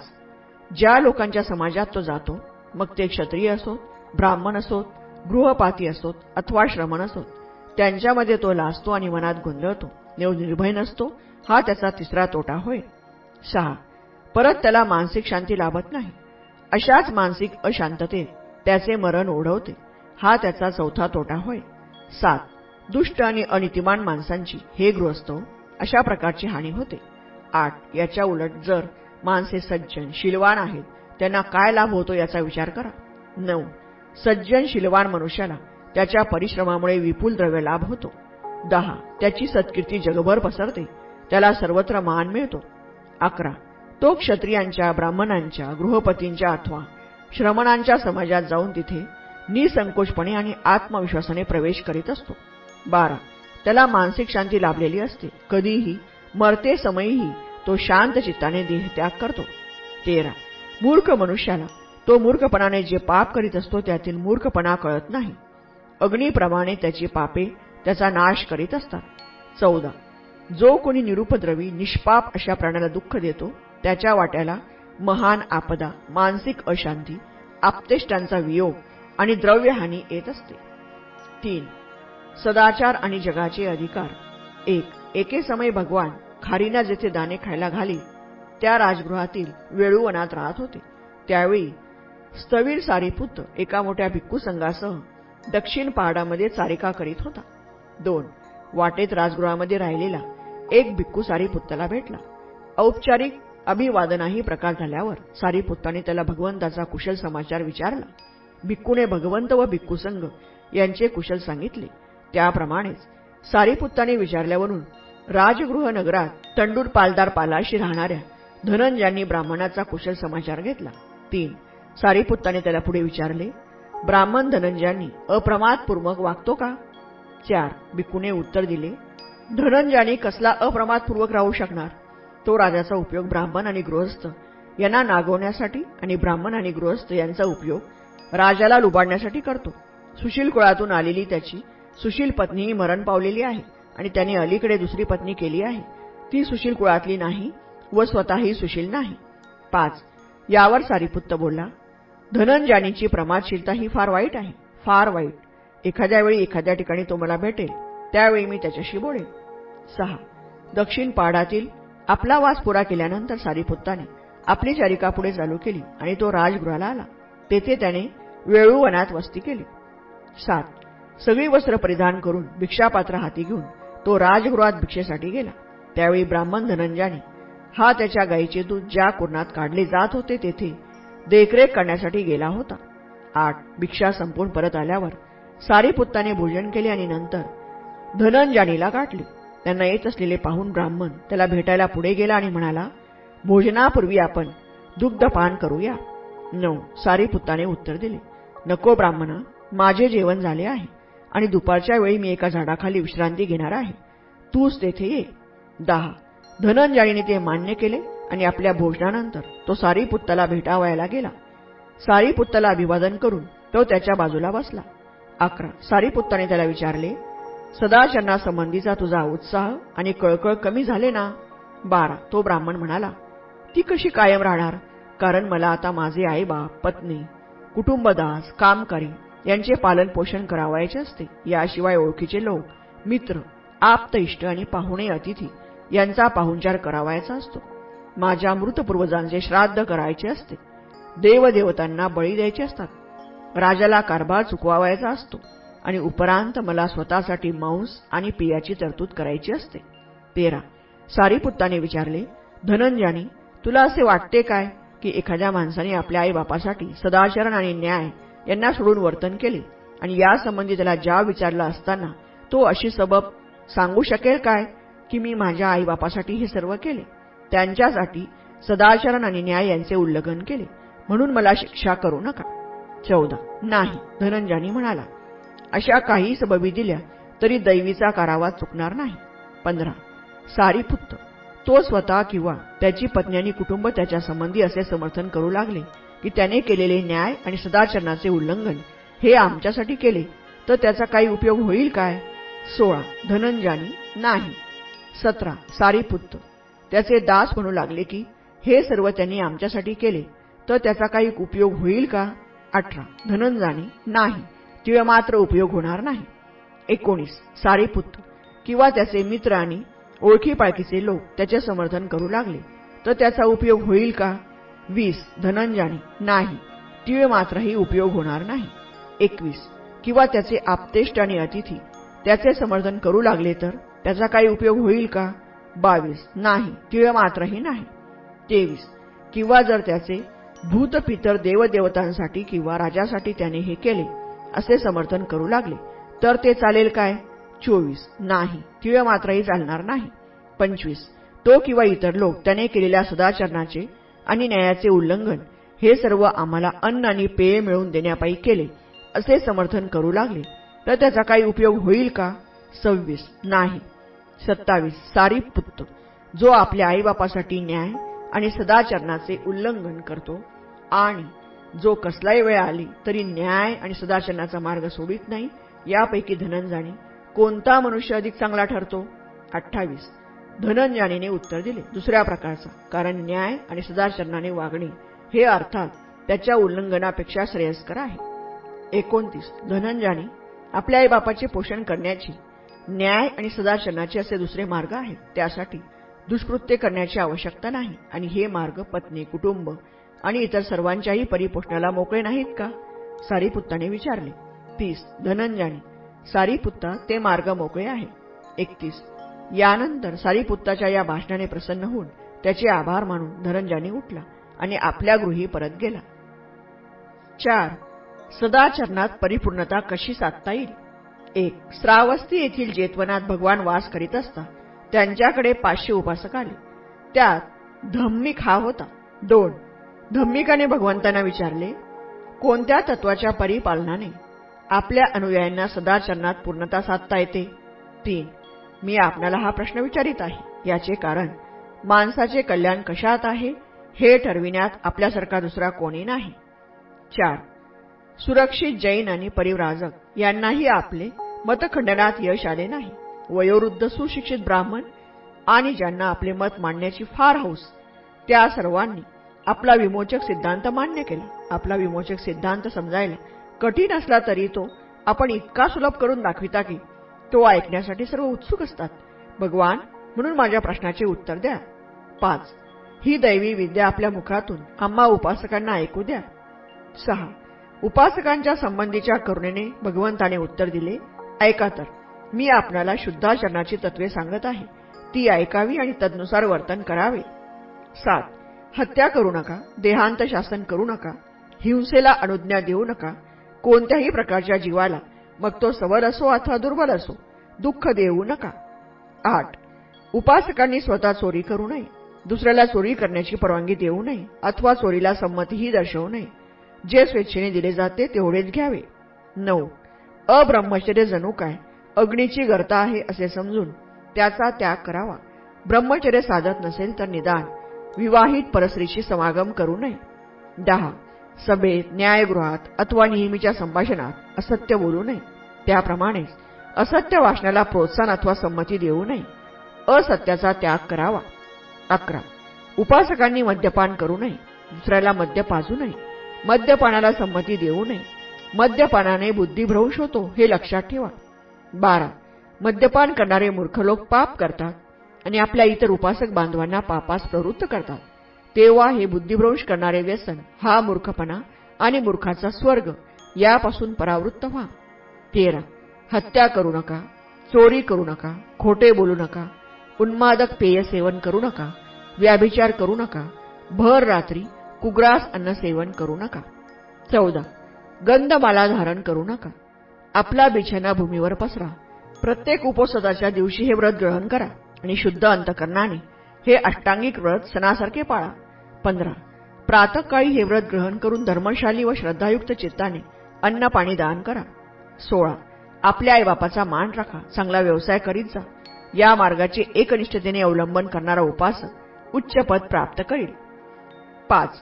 ज्या लोकांच्या समाजात तो जातो मग ते क्षत्रिय असोत ब्राह्मण असोत गृहपाती असोत अथवा श्रमण असोत त्यांच्यामध्ये तो लाजतो आणि मनात गोंधळतो नेव निर्भय नसतो हा त्याचा तिसरा तोटा होय. सहा. परत त्याला मानसिक शांती लाभत नाही. अशाच मानसिक अशांततेत त्याचे मरण ओढवते. हा त्याचा चौथा तोटा होय. सात. दुष्ट आणि अनितिमान माणसांची हे गृहस्थ अशा प्रकारची हानी होते. आठ याच्या उलट जर माणसे सज्जन शिलवान आहेत त्यांना काय लाभ होतो याचा विचार करा. नऊ सज्जन शिलवान मनुष्याला त्याच्या परिश्रमामुळे विपुल द्रव्य लाभ होतो. दहा त्याची सत्कीर्ती जगभर पसरते त्याला सर्वत्र मान मिळतो. अकरा तो क्षत्रियांच्या ब्राह्मणांच्या गृहपतींच्या अथवा श्रमणांच्या समाजात जाऊन तिथे निसंकोचपणे आणि आत्मविश्वासाने प्रवेश करीत असतो. बारा. त्याला मानसिक शांती लाभलेली असते. कधीही मरते समयीही तो शांत चित्ताने देहत्याग करतो. तेरा. मूर्ख मनुष्याला तो मूर्खपणाने जे पाप करीत असतो त्यातील मूर्खपणा कळत नाही. अग्निप्रमाणे त्याची पापे त्याचा नाश करीत असतात. चौदा. जो कोणी निरुपद्रवी निष्पाप अशा प्राण्याला दुःख देतो त्याच्या वाट्याला महान आपदा मानसिक अशांती आपतेष्टांचा वियोग आणि द्रव्यहानी येत असते. तीन. सदाचार आणि जगाचे अधिकार. एक एके समय भगवान खारीना जेथे दाणे खायला घाली त्या राजगृहातील वेळूवनात राहत होते. त्यावेळी स्थवीर सारीपुत्र एका मोठ्या भिक्खू संघासह दक्षिण पहाडामध्ये चारिका करीत होता. दोन वाटेत राजगृहामध्ये राहिलेला एक भिक्खू सारीपुत्ताला भेटला. औपचारिक अभिवादनाही प्रकार झाल्यावर सारीपुत्ताने त्याला भगवंताचा कुशल समाचार विचारला. भिक्खूने भगवंत व भिक्खू संघ यांचे कुशल सांगितले. त्याप्रमाणेच सारीपुत्ताने विचारल्यावरून राजगृह नगरात तंडूर पालदार पालाशी राहणाऱ्या धनंजयांनी ब्राह्मणाचा कुशल समाचार घेतला. तीन सारीपुत्ताने त्याला पुढे विचारले ब्राह्मण धनंजयांनी अप्रमादपूर्वक वागतो का? चार भिक्खूने उत्तर दिले धनंजयाने कसला अप्रमादपूर्वक राहू शकणार? तो राजाचा उपयोग ब्राह्मण आणि गृहस्थ यांना नागवण्यासाठी आणि ब्राह्मण आणि गृहस्थ यांचा उपयोग राजाला लुबाडण्यासाठी करतो. सुशील कुळातून आलेली त्याची सुशील पत्नीही मरण पावलेली आहे आणि त्याने अलीकडे दुसरी पत्नी केली आहे. ती सुशील कुळातली नाही व स्वतःही सुशील नाही. पाच. यावर सारीपुत्त बोलला धनंजानीची प्रमादशीलता ही फार वाईट आहे फार वाईट. एखाद्या वेळी एखाद्या ठिकाणी तो मला भेटेल त्यावेळी मी त्याच्याशी बोलेन. सहा. दक्षिण पाडातील आपला वास पुरा केल्यानंतर सारीपुत्ताने आपली चारिका पुढे चालू केली आणि तो राजगृहाला आला. तेथे त्याने वेळूवनात वस्ती केली. सात. सगळी वस्त्र परिधान करून भिक्षापात्र हाती घेऊन तो राजगृहात भिक्षेसाठी गेला. त्यावेळी ब्राह्मण धनंजाने हा त्याच्या गायीचे दूध ज्या कुर्णात काढले जात होते तेथे देखरेख करण्यासाठी गेला होता. आठ भिक्षा संपून परत आल्यावर सारीपुत्ताने भोजन केले आणि नंतर धनंजानीला गाठले. त्यांना येत असलेले पाहून ब्राह्मण त्याला भेटायला पुढे गेला आणि म्हणाला भोजनापूर्वी आपण दुग्धपान करूया. नऊ सारीपुत्ताने उत्तर दिले नको ब्राह्मणा माझे जेवण झाले आहे. आणि दुपारच्या वेळी मी एका झाडाखाली विश्रांती घेणार आहे. तूच तेथे ये. दहा. धनंजयीने ते मान्य केले आणि आपल्या भोजनानंतर तो सारी पुत्तला भेटावयाला गेला. सारी पुत्तला अभिवादन करून तो त्याच्या बाजूला बसला. अकरा. सारी पुत्ताने त्याला विचारले सदाचरणासंबंधीचा तुझा उत्साह आणि कळकळ कमी झाले ना? बारा. तो ब्राह्मण म्हणाला ती कशी कायम राहणार? कारण मला आता माझे आईबाप पत्नी कुटुंबदास कामकरी यांचे पालन पोषण करावायचे असते. याशिवाय ओळखीचे लोक मित्र आप्त इष्ट आणि पाहुणे अतिथी यांचा पाहुणचार करावायचा असतो. माझ्या मृत पूर्वजांचे श्राद्ध करायचे असते. देवदेवतांना बळी द्यायचे असतात. राजाला कारभार चुकवावायचा असतो आणि उपरांत मला स्वतःसाठी मांस आणि पियाची तरतूद करायची असते. तेरा सारीपुत्ताने विचारले धनंजानी तुला असे वाटते काय की एखाद्या माणसाने आपल्या आईबापासाठी सदाचरण आणि न्याय यांना सोडून वर्तन केले. आणि यासंबंधी त्याला ज्या विचारला असताना तो अशी सबब सांगू शकेल काय? की मी माझ्या आईबापासाठी हे सर्व केले. त्यांच्यासाठी सदाचरण आणि न्याय यांचे उल्लंघन केले. म्हणून मला शिक्षा करू नका. चौदा. नाही धनंजानी म्हणाला अशा काही सबबी दिल्या तरी दैवीचा कारावा चुकणार नाही. पंधरा. सारी फुत्त तो स्वतः किंवा त्याची पत्नी आणि कुटुंब त्याच्या संबंधी असे समर्थन करू लागले. की त्याने केलेले न्याय आणि सदाचरणाचे उल्लंघन हे आमच्यासाठी केले. तर त्याचा काही उपयोग होईल काय? सोळा. धनंजानी नाही. सतरा. सारीपुत्त त्याचे दास म्हणू लागले की हे सर्व त्यांनी आमच्यासाठी केले. तर त्याचा काही उपयोग होईल का? अठरा. धनंजानी नाही. तिवे मात्र उपयोग होणार नाही. एकोणीस. सारीपुत्त किंवा त्याचे मित्र आणि ओळखी पाळखीचे लोक त्याचे समर्थन करू लागले. तर त्याचा उपयोग होईल का? वीस धनंजानी नाही. तिळ मात्रही उपयोग होणार नाही. एकवीस. किंवा त्याचे आपतेष्ट आणि अतिथी. त्याचे समर्थन करू लागले तर त्याचा काही उपयोग होईल का? बावीस. नाही. तिळ मात्रही नाही. तेवीस. किंवा जर त्याचे भूतपितर देवदेवतांसाठी किंवा राजासाठी त्याने हे केले असे समर्थन करू लागले तर ते चालेल काय? चोवीस. नाही. तिळ मात्रही चालणार नाही. पंचवीस. तो किंवा इतर लोक त्याने केलेल्या सदाचरणाचे आणि न्यायाचे उल्लंघन हे सर्व आम्हाला अन्न आणि पेय मिळवून देण्यापायी केले असे समर्थन करू लागले. तर त्याचा काही उपयोग होईल का? सव्वीस. नाही. सत्तावीस. सारी पुत्त. जो आपल्या आईबापासाठी न्याय आणि सदाचरणाचे उल्लंघन करतो आणि जो कसलाही वेळ आली तरी न्याय आणि सदाचरणाचा मार्ग सोडित नाही यापैकी धनंजाणी कोणता मनुष्य अधिक चांगला ठरतो? अठ्ठावीस. धनंजानीने उत्तर दिले. दुसऱ्या प्रकारचा कारण न्याय आणि सदाचरणाने वागणे हे अर्थात त्याच्या उल्लंघनापेक्षा श्रेयस्कर आहे. एकोणतीस धनंजानी आपल्या आईबापाचे पोषण करण्याची न्याय आणि सदाचरणाचे असे दुसरे मार्ग आहेत. त्यासाठी दुष्कृत्य करण्याची आवश्यकता नाही आणि हे मार्ग पत्नी कुटुंब आणि इतर सर्वांच्याही परिपोषणाला मोकळे नाहीत का? सारीपुत्ताने विचारले. तीस धनंजानी सारीपुत्ता ते मार्ग मोकळे आहे. एकतीस यानंतर सारीपुत्ताच्या या भाषणाने प्रसन्न होऊन त्याचे आभार मानून धनंजाने उठला आणि आपल्या गृही परत गेला. चार सदाचरणात परिपूर्णता कशी साधता येईल? एक श्रावस्ती येथील जेतवनात भगवान वास करीत असता त्यांच्याकडे पाचशे उपासक आले. त्यात धम्मिक हा होता. दोन धम्मिकाने भगवंतांना विचारले कोणत्या तत्वाच्या परिपालनाने आपल्या अनुयायांना सदाचरणात पूर्णता साधता येते? तीन मी आपल्याला हा प्रश्न विचारित आहे. याचे कारण माणसाचे कल्याण कशात आहे हे ठरविण्यात आपल्यासारखा दुसरा कोणी नाही. चार सुरक्षित जैन आणि परिव्राजक यांनाही आपले मतखंडनात यश आले नाही. वयोवृद्ध सुशिक्षित ब्राह्मण आणि ज्यांना आपले मत मांडण्याची फार हौस त्या सर्वांनी आपला विमोचक सिद्धांत मान्य केला. आपला विमोचक सिद्धांत समजायला कठीण असला तरी तो आपण इतका सुलभ करून दाखविता की तो ऐकण्यासाठी सर्व उत्सुक असतात. भगवान म्हणून माझ्या प्रश्नाचे उत्तर द्या. पाच. ही दैवी विद्या आपल्या मुखातून आम्हा उपासकांना ऐकू द्या. सहा. उपासकांच्या संबंधीच्या करुणेने भगवंताने उत्तर दिले ऐका तर मी आपणाला शुद्धाचरणाची तत्वे सांगत आहे. ती ऐकावी आणि तदनुसार वर्तन करावे. सात. हत्या करू नका देहांत शासन करू नका हिंसेला अनुज्ञा देऊ नका कोणत्याही प्रकारच्या जीवाला मग तो सबल असो अथवा दुर्बल असो दुःख देऊ नका. आठ उपासकांनी स्वतः चोरी करू नये. दुसऱ्याला चोरी करण्याची परवानगी देऊ नये अथवा चोरीला संमतीही दर्शवू नये. जे स्वेच्छेने दिले जाते तेवढेच घ्यावे. नऊ अब्रह्मचर्य जणू काय? अग्नीची गर्ता आहे असे समजून त्याचा त्याग करावा. ब्रह्मचर्य साधत नसेल तर निदान विवाहित परस्त्रीशी समागम करू नये. दहा सभेत न्यायगृहात अथवा नेहमीच्या संभाषणात असत्य बोलू नये. त्याप्रमाणेच असत्य वाचनाला प्रोत्साहन अथवा संमती देऊ नये. असत्याचा त्याग करावा. अकरा. उपासकांनी मद्यपान करू नये. दुसऱ्याला मद्य पाजू नये. मद्यपानाला संमती देऊ नये. मद्यपानाने बुद्धिभ्रंश होतो हे लक्षात ठेवा. बारा. मद्यपान करणारे मूर्ख लोक पाप करतात आणि आपल्या इतर उपासक बांधवांना पापास प्रवृत्त करतात. तेव्हा हे बुद्धिभ्रंश करणारे व्यसन हा मूर्खपणा आणि मूर्खाचा स्वर्ग यापासून परावृत्त व्हा. तेरा. हत्या करू नका चोरी करू नका खोटे बोलू नका उन्मादक पेय सेवन करू नका व्याभिचार करू नका भर रात्री कुग्रास अन्न सेवन करू नका. चौदा. गंधमाला धारण करू नका. आपला बिछाना भूमीवर पसरा. प्रत्येक उपोसदाच्या दिवशी हे व्रत ग्रहण करा आणि शुद्ध अंतकरणाने हे अष्टांगिक व्रत सणासारखे पाळा. पंधरा. प्रातकाळी हे व्रत ग्रहण करून धर्मशाली व श्रद्धायुक्त चित्ताने अन्न पाणी दान करा. सोळा. आपल्या आईबापाचा मान राखा. चांगला व्यवसाय करीत जा. या मार्गाचे एकनिष्ठतेने अवलंबन करणारा उपासक उच्च पद प्राप्त करील. पाच.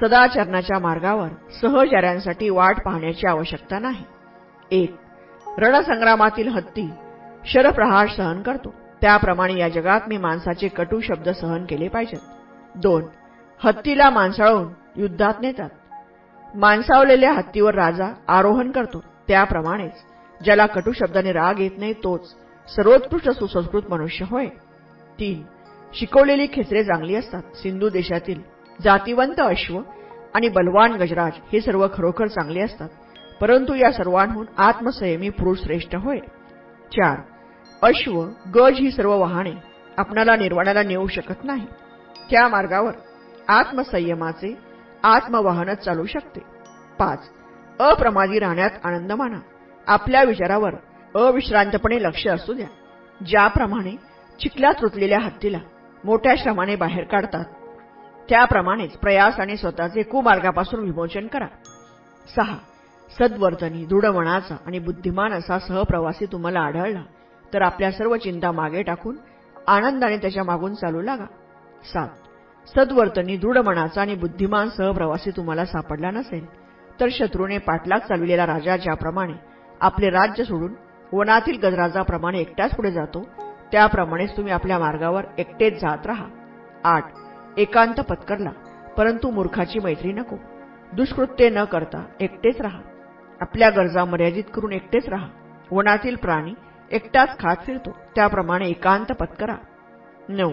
सदाचरणाच्या मार्गावर सहचार्यांसाठी वाट पाहण्याची आवश्यकता नाही. एक. रणसंग्रामातील हत्ती शरप्रहार सहन करतो. त्याप्रमाणे या जगात मी माणसाचे कटू शब्द सहन केले पाहिजेत. दोन. हत्तीला माणसाळून युद्धात नेतात. माणसावलेल्या हत्तीवर राजा आरोहण करतो. त्याप्रमाणेच ज्याला कटू शब्दाने राग येत नाही तोच सर्वोत्कृष्ट सुसंस्कृत मनुष्य होय. तीन शिकवलेली खेचरे चांगली असतात. सिंधू देशातील जातिवंत अश्व आणि बलवान गजराज हे सर्व खरोखर चांगले असतात. परंतु या सर्वांहून आत्मसंयमी पुरुष श्रेष्ठ होय. चार अश्व गज ही सर्व वाहने आपणाला निर्वाणाला नेऊ शकत नाही. त्या मार्गावर आत्मसंयमाचे आत्मवाहनच चालू शकते. पाच. अप्रमादी राहण्यात आनंद माना. आपल्या विचारावर अविश्रांतपणे लक्ष असू द्या. ज्याप्रमाणे चिखलात रुतलेल्या हत्तीला मोठ्या श्रमाने बाहेर काढतात त्याप्रमाणेच प्रयास आणि स्वतःचे कुमार्गापासून विमोचन करा. सहा. सद्वर्तनी दृढमनाचा आणि बुद्धिमान असा सहप्रवासी तुम्हाला आढळला तर आपल्या सर्व चिंता मागे टाकून आनंदाने त्याच्या मागून चालू लागा. सात. सद्वर्तनी दृढ मनाचा आणि बुद्धिमान सहप्रवासी तुम्हाला सापडला नसेल तर शत्रूने पाठलाग चालविलेला राजा ज्याप्रमाणे आपले राज्य सोडून वनातील गजराजाप्रमाणे एकट्याच पुढे जातो त्याप्रमाणेच तुम्ही आपल्या मार्गावर एकटेच जात राहा. आठ. एकांत पत्करला परंतु मूर्खाची मैत्री नको. दुष्कृत्य न करता एकटेच राहा. आपल्या गरजा मर्यादित करून एकटेच राहा. वनातील प्राणी एकटाच खात फिरतो त्याप्रमाणे एकांत पत्करा. नऊ.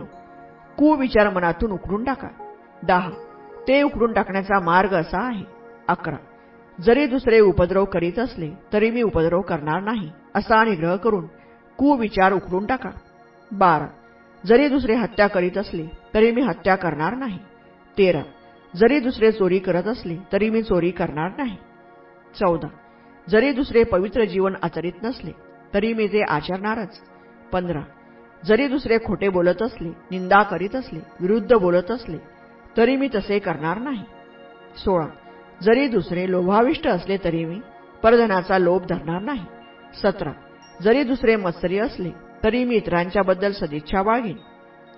कुविचार मनातून उकडून टाका. दहा. ते उकडून टाकण्याचा मार्ग असा आहे. अकरा. जरी दुसरे उपद्रव करीत असले तरी मी उपद्रव करणार नाही असा निग्रह करून कुविचार उकडून टाका. बारा. जरी दुसरे हत्या करीत असले तरी मी हत्या करणार नाही. तेरा. जरी दुसरे चोरी करत असले तरी मी चोरी करणार नाही. चौदा. जरी दुसरे पवित्र जीवन आचरित नसले तरी मी ते आचरणारच. पंधरा. जरी दुसरे खोटे बोलत असले निंदा करीत असले विरुद्ध बोलत असले तरी मी तसे करणार नाही. सोळा. जरी दुसरे लोभाविष्ट असले तरी मी परधनाचा लोभ धरणार नाही. सतरा. जरी दुसरे मत्सरी असले तरी मी इतरांच्याबद्दल सदिच्छा बाळगेन.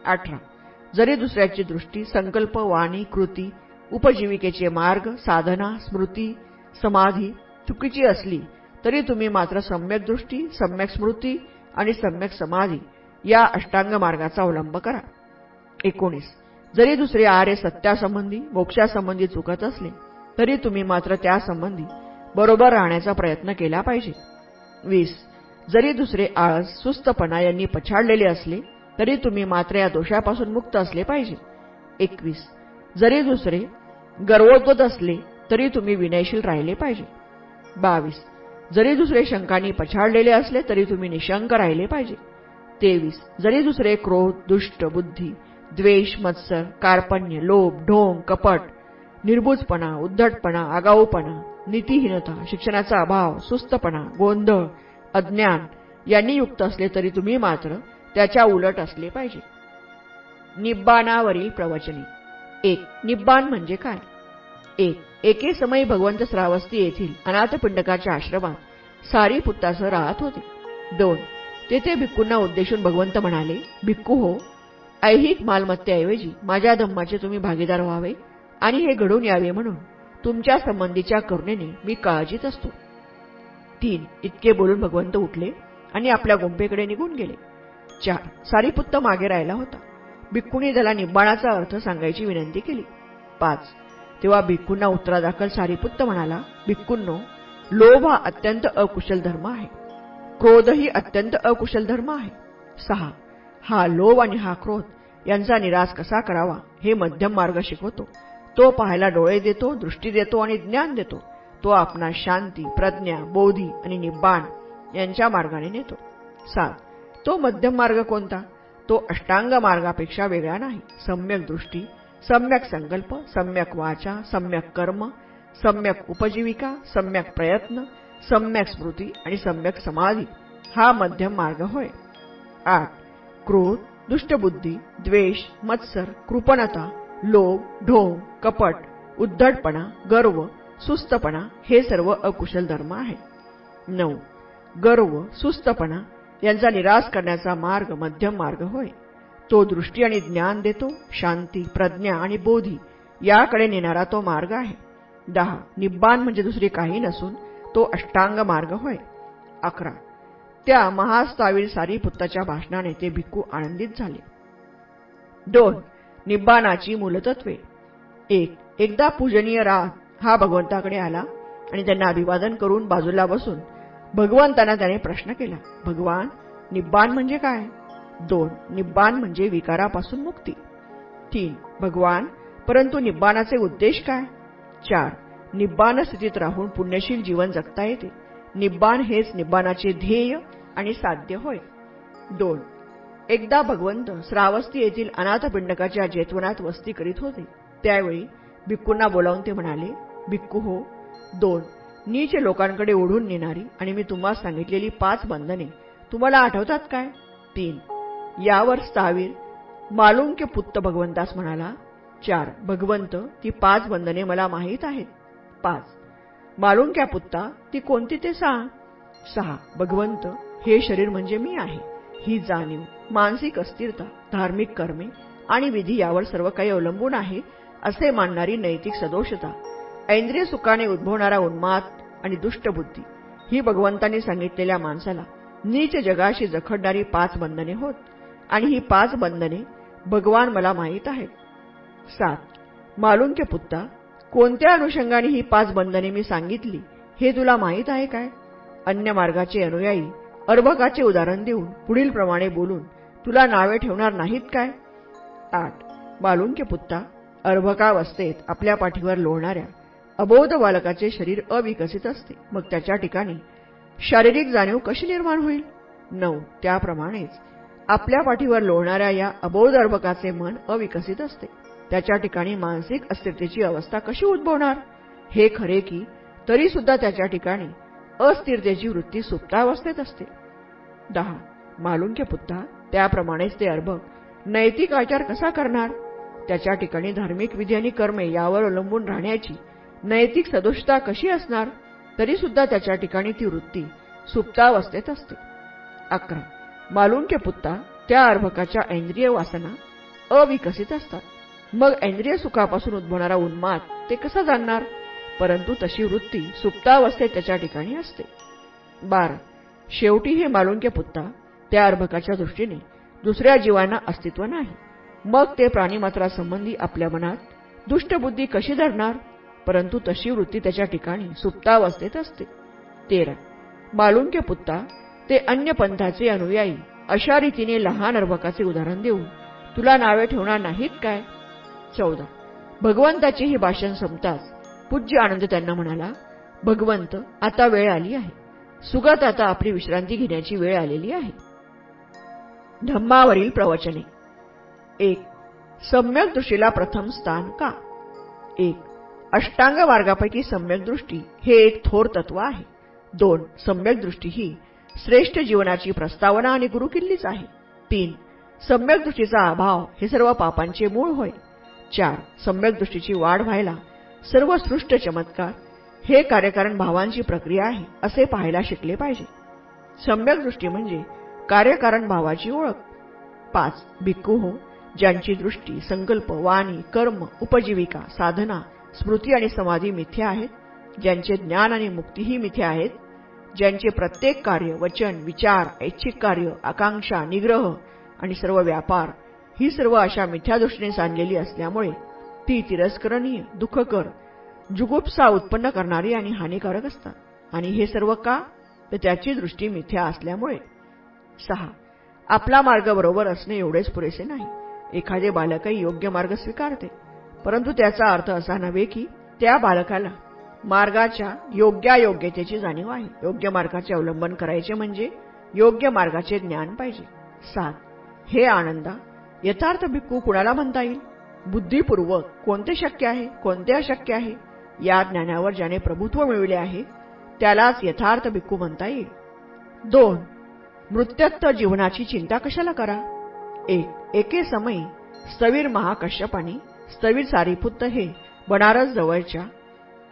अठरा. जरी दुसऱ्याची दृष्टी संकल्प वाणी कृती उपजीविकेचे मार्ग साधना स्मृती समाधी चुकीची असली तरी तुम्ही मात्र सम्यक दृष्टी सम्यक स्मृती आणि सम्यक समाधी या अष्टांग मार्गाचा अवलंब करा. एकोणीस. जरी दुसरे आर्य सत्यासंबंधी मोक्षासंबंधी चुकत असले तरी तुम्ही मात्र त्यासंबंधी बरोबर राहण्याचा प्रयत्न केला पाहिजे. वीस. जरी दुसरे आळस सुस्तपणा यांनी पछाडलेले असले तरी तुम्ही मात्र या दोषापासून मुक्त असले पाहिजे. एकवीस. जरी दुसरे गर्वोद्वत असले तरी तुम्ही विनयशील राहिले पाहिजे. बावीस. जरी दुसरे शंकांनी पछाडलेले असले तरी तुम्ही निशंक राहिले पाहिजे. तेवीस. जरी दुसरे क्रोध दुष्ट बुद्धी द्वेष मत्सर कार्पण्य लोभ ढोंग कपट निर्बुजपणा उद्धटपणा आगाऊपणा नीतीहीनता शिक्षणाचा अभाव सुस्तपणा गोंधळ अज्ञान यांनी युक्त असले तरी तुम्ही मात्र त्याच्या उलट असले पाहिजे. निब्बाणावरील प्रवचने. एक निब्बाण म्हणजे काय? एक एके समयी भगवंत श्रावस्ती येथील अनाथपिंडकाच्या आश्रमात सारी पुत्तासह राहत होते. दोन तेथे भिक्कूंना उद्देशून भगवंत म्हणाले भिक्कू हो ऐहिक मालमत्तेऐवजी माझ्या धम्माचे तुम्ही भागीदार व्हावे आणि हे घडून यावे म्हणून तुमच्या संबंधीच्या करुणेने मी काळजीत असतो. तीन इतके बोलून भगवंत उठले आणि आपल्या गुंपेकडे निघून गेले. चार सारीपुत्त मागे राहिला होता. भिक्खूंनी त्याला निब्बाणाचा अर्थ सांगायची विनंती केली. पाच तेव्हा भिक्खूंना उत्तरादाखल सारीपुत्त म्हणाला भिक्खूंनो लोभ हा अत्यंत अकुशल धर्म आहे. क्रोधही अत्यंत अकुशल धर्म आहे. सहा हा लोभ आणि हा क्रोध यांचा निराश कसा करावा हे मध्यम मार्ग शिकवतो. तो पाहायला डोळे देतो दृष्टी देतो आणि ज्ञान देतो. तो आपणा शांती प्रज्ञा बोधी आणि निब्बाण यांच्या मार्गाने नेतो. सात तो मध्यम मार्ग कोणता? तो अष्टांग मार्गापेक्षा वेगळा नाही. सम्यक दृष्टी सम्यक संकल्प सम्यक वाचा सम्यक कर्म सम्यक उपजीविका सम्यक प्रयत्न सम्यक स्मृती आणि सम्यक समाधी हा मध्यम मार्ग होय. आठ. क्रोध दुष्टबुद्धी द्वेष मत्सर कृपणता लोभ ढोंग कपट उद्धटपणा गर्व सुस्तपणा हे सर्व अकुशल धर्म आहे. नऊ. गर्व सुस्तपणा यांचा निराश करण्याचा मार्ग मध्यम मार्ग होय. तो दृष्टी आणि ज्ञान देतो शांती प्रज्ञा आणि बोधी याकडे नेणारा तो मार्ग आहे. दहा. निब्बाण म्हणजे दुसरी काही नसून तो अष्टांग मार्ग होय. अकरा. त्या महास्तावीर सारीपुत्ताच्या भाषणाने ते भिक्खू आनंदित झाले. दोन. निब्बाणाची मूलतत्वे. एक. एकदा पूजनीय राग हा भगवंताकडे आला आणि त्यांना अभिवादन करून बाजूला बसून भगवंतांना त्याने प्रश्न केला. भगवान निब्बाण म्हणजे काय? दोन. निब्बाण म्हणजे विकारापासून मुक्ती. तीन. भगवान परंतु निब्बाणाचे उद्देश काय? चार. निब्बाण स्थितीत राहून पुण्यशील जीवन जगता येते. निब्बाण हेच निब्बाणाचे ध्येय आणि साध्य होय. दोन. एकदा भगवंत श्रावस्ती येथील अनाथपिंडकाच्या जेतवनात वस्ती करीत होते. त्यावेळी भिक्कूंना बोलावून ते म्हणाले भिक्कू हो. दोन. नीच लोकांकडे ओढून नेणारी आणि मी तुम्हाला सांगितलेली पाच बंधने तुम्हाला आठवतात काय? तीन. यावर स्थावीर मालुंक्य पुत्त भगवंतास म्हणाला चार. भगवंत ती पाच बंधने मला माहीत आहेत. पाच. मालुंक्या पुत्ता ती कोणती ते सांग. सहा. भगवंत हे शरीर म्हणजे मी आहे. ही जाणीव मानसिक अस्थिरता धार्मिक कर्मे आणि विधी यावर सर्व काही अवलंबून आहे असे मानणारी नैतिक सदोषता. ऐंद्रिय सुखाने उद्भवणारा उन्माद आणि दुष्टबुद्धी ही भगवंतांनी सांगितलेल्या माणसाला नीच जगाशी जखडणारी पाच बंधने होत आणि ही पाच बंधने भगवान मला माहीत आहेत. सात. मालुंक्य पुत्ता कोणत्या अनुषंगाने ही पाच बंधने मी सांगितली हे तुला माहीत आहे काय? अन्य मार्गाचे अनुयायी अर्भकाचे उदाहरण देऊन पुढील प्रमाणे बोलून तुला नावे ठेवणार नाहीत काय? आठ. बालुंके पुत्ता अर्भकावस्थेत आपल्या पाठीवर लोळणाऱ्या अबोध बालकाचे शरीर अविकसित असते. मग त्याच्या ठिकाणी शारीरिक जाणीव कशी निर्माण होईल? नऊ. त्याप्रमाणेच आपल्या पाठीवर लोळणाऱ्या या अबोध अर्भकाचे मन अविकसित असते. त्याच्या ठिकाणी मानसिक अस्थिरतेची अवस्था कशी उद्भवणार? हे खरे की तरी सुद्धा त्याच्या ठिकाणी अस्थिरतेची वृत्ती सुप्तावस्थेत असते. दहा. मालुंक्य पुत्ता त्याप्रमाणेच ते अर्भक नैतिक आचार कसा करणार? त्याच्या ठिकाणी धार्मिक विधी आणि कर्मे यावर अवलंबून राहण्याची नैतिक सदोषता कशी असणार? तरी सुद्धा त्याच्या ठिकाणी ती वृत्ती सुप्तावस्थेत असते. अकरा. मालुंक्य पुत्ता त्या अर्भकाच्या ऐंद्रिय वासना अविकसित असतात. मग ऐंद्रिय सुखापासून उद्भवणारा उन्माद ते कसा जाणणार? परंतु तशी वृत्ती सुप्तावस्थेत त्याच्या ठिकाणी असते. बारा. शेवटी हे मालुंक्य पुत्ता त्या अर्भकाच्या दृष्टीने दुसऱ्या जीवांना अस्तित्व नाही. मग ते प्राणीमात्रासंबंधी आपल्या मनात दुष्टबुद्धी कशी धरणार? परंतु तशी वृत्ती त्याच्या ठिकाणी सुप्तावस्थेत असते. तेरा. मालुंक्य पुत्ता ते अन्य पंथाचे अनुयायी अशा रीतीने लहान अर्भकाचे उदाहरण देऊन तुला नावे ठेवणार नाहीत काय? चौदा. भगवंताची हे भाषण संपताच पूज्य आनंद त्यांना म्हणाला भगवंत आता वेळ आली आहे. सुगत आता आपली विश्रांती घेण्याची वेळ आलेली आहे. धम्मावरील प्रवचने. एक सम्यक दृष्टीला प्रथम स्थान का? एक अष्टांग मार्गापैकी सम्यक दृष्टी हे एक थोर तत्व आहे. दोन सम्यक दृष्टी ही श्रेष्ठ जीवनाची प्रस्तावना आणि गुरुकिल्लीच आहे. तीन सम्यक दृष्टीचा अभाव हे सर्व पापांचे मूळ होय. चार सम्यक दृष्टीची वाढ व्हायला सर्व सृष्ट चमत्कार हे कार्यकारण भावांची प्रक्रिया आहे असे पाहायला शिकले पाहिजे. सम्यक दृष्टी म्हणजे कार्यकारण भावाची ओळख. पाच भिक्खू हो ज्यांची दृष्टी संकल्प वाणी कर्म उपजीविका साधना स्मृती आणि समाधी मिथ्या आहेत ज्यांचे ज्ञान आणि मुक्तीही मिथ्या आहेत ज्यांचे प्रत्येक कार्य वचन विचार ऐच्छिक कार्य आकांक्षा निग्रह आणि सर्व व्यापार ही सर्व अशा मिथ्या दृष्टीने सांडलेली असल्यामुळे ती तिरस्करणीय दुःखकर जुगुप्सा उत्पन्न करणारी आणि हानिकारक असतात. आणि हे सर्व का? तर त्याची दृष्टी मिथ्या असल्यामुळे. सहा. आपला मार्ग बरोबर असणे एवढेच पुरेसे नाही. एखादे बालकही योग्य मार्ग स्वीकारते. परंतु त्याचा अर्थ असा नव्हे की त्या बालकाला मार्गाच्या योग्यायोग्यतेची जाणीव आहे. योग्य मार्गाचे अवलंबन करायचे म्हणजे योग्य मार्गाचे ज्ञान पाहिजे. सात. हे आनंदा यथार्थ भिक्खू कुणाला म्हणता येईल? बुद्धिपूर्वक कोणते शक्य आहे कोणते अशक्य आहे? या ज्ञानावर ज्याने प्रभुत्व मिळविले आहे त्यालाच यथार्थ भिक्खू म्हणता येईल. दोन मृत्यत्व जीवनाची चिंता कशाला करा? एक एके समयी स्थवीर महाकश्यपानी स्थवीर सारीपुत्त हे बनारस जवळच्या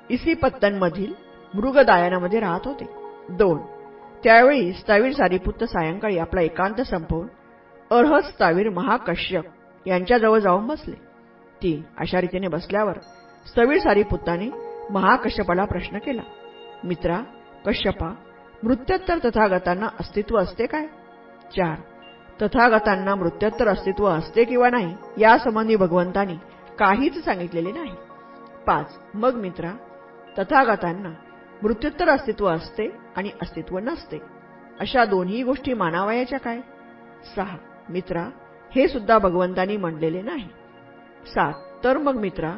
इसिपत्तनमधील मृगदायनामध्ये राहत होते. दोन त्यावेळी स्थवीर सारीपुत्त सायंकाळी आपला एकांत संपवून अर्हस्तावीर महाकश्यप यांच्याजवळ जाऊन बसले. तीन अशा रीतीने बसल्यावर स्थवीर सारीपुत्ताने महाकश्यपाला प्रश्न केला मित्रा कश्यपा मृत्योत्तर तथागतांना अस्तित्व असते काय? चार तथागतांना मृत्योत्तर अस्तित्व असते किंवा नाही यासंबंधी भगवंतांनी काहीच सांगितलेले नाही. पाच मग मित्रा तथागतांना मृत्युत्तर अस्तित्व असते आणि अस्तित्व नसते. अशा दोन्ही गोष्टी मानावयाच्या काय? सहा मित्रा हे सुद्धा भगवंतांनी म्हणलेले नाही. सात तर मग मित्रा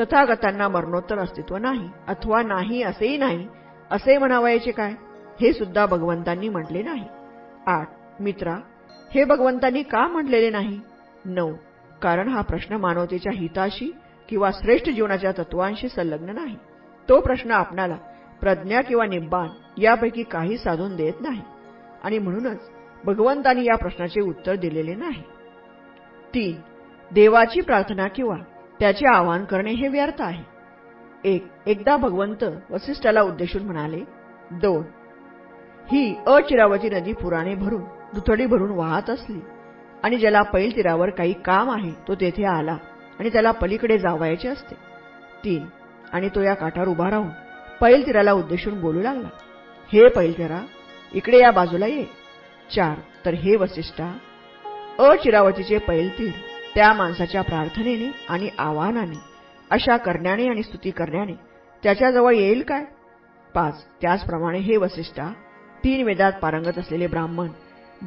तथागतांना मरणोत्तर अस्तित्व नाही अथवा नाही असेही नाही असे म्हणावयाचे काय? हे सुद्धा भगवंतांनी म्हटले नाही. आठ मित्रा हे भगवंतांनी का म्हटलेले नाही? नऊ कारण हा प्रश्न मानवतेच्या हिताशी किंवा श्रेष्ठ जीवनाच्या तत्वांशी संलग्न नाही. तो प्रश्न आपणाला प्रज्ञा किंवा निब्बान यापैकी काही साधून देत नाही. आणि म्हणूनच भगवंतांनी या प्रश्नाचे उत्तर दिलेले नाही. तीन देवाची प्रार्थना किंवा त्याचे आवाहन करणे हे व्यर्थ आहे. एक एकदा भगवंत वसिष्ठाला उद्देशून म्हणाले दोन ही अचिरावती नदी पुराणे भरून दुथडी भरून वाहत असली आणि ज्याला पैल तीरावर काही काम आहे तो तेथे आला आणि त्याला पलीकडे जावायचे असते. तीन आणि तो या काठावर उभा राहून पैल तीराला उद्देशून बोलू लागला हे पैलतीरा इकडे या बाजूला ये. चार. तर हे वसिष्ठा अचिरावतीचे पैलतीर त्या माणसाच्या प्रार्थनेने आणि आवाहनाने अशा करण्याने आणि स्तुती करण्याने त्याच्याजवळ येईल काय? पाच. त्याचप्रमाणे हे वसिष्ठा तीन वेदात पारंगत असलेले ब्राह्मण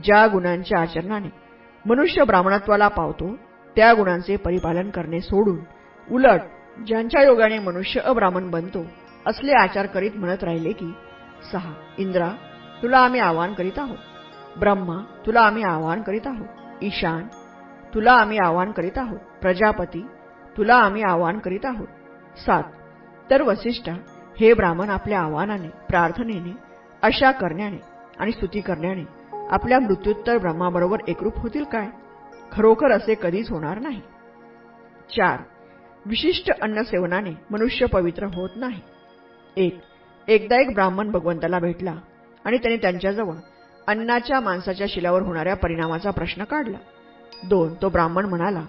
ज्या गुणांच्या आचरणाने मनुष्य ब्राह्मणत्वाला पावतो त्या गुणांचे परिपालन करणे सोडून उलट ज्यांच्या योगाने मनुष्य अब्राह्मण बनतो असले आचार करीत म्हणत राहिले की सहा. इंद्रा तुला आम्ही आवाहन करीत आहोत. ब्रह्मा तुला आम्ही आवाहन करीत आहोत. ईशान तुला आम्ही आवाहन करीत आहोत. प्रजापती तुला आम्ही आवाहन करीत आहोत. सात तर वसिष्ठा हे ब्राह्मण आपल्या आव्हानाने प्रार्थनेने अशा करण्याने आणि स्तुती करण्याने आपल्या मृत्युत्तर ब्रह्माबरोबर एकरूप होतील काय? खरोखर असे कधीच होणार नाही. चार विशिष्ट अन्न सेवनाने मनुष्य पवित्र होत नाही. एक एकदा एक ब्राह्मण भगवंताला भेटला आणि त्याने त्यांच्याजवळ अन्नाच्या माणसाच्या शिलावर होणाऱ्या परिणामाचा प्रश्न काढला. दोन तो ब्राह्मण म्हणाला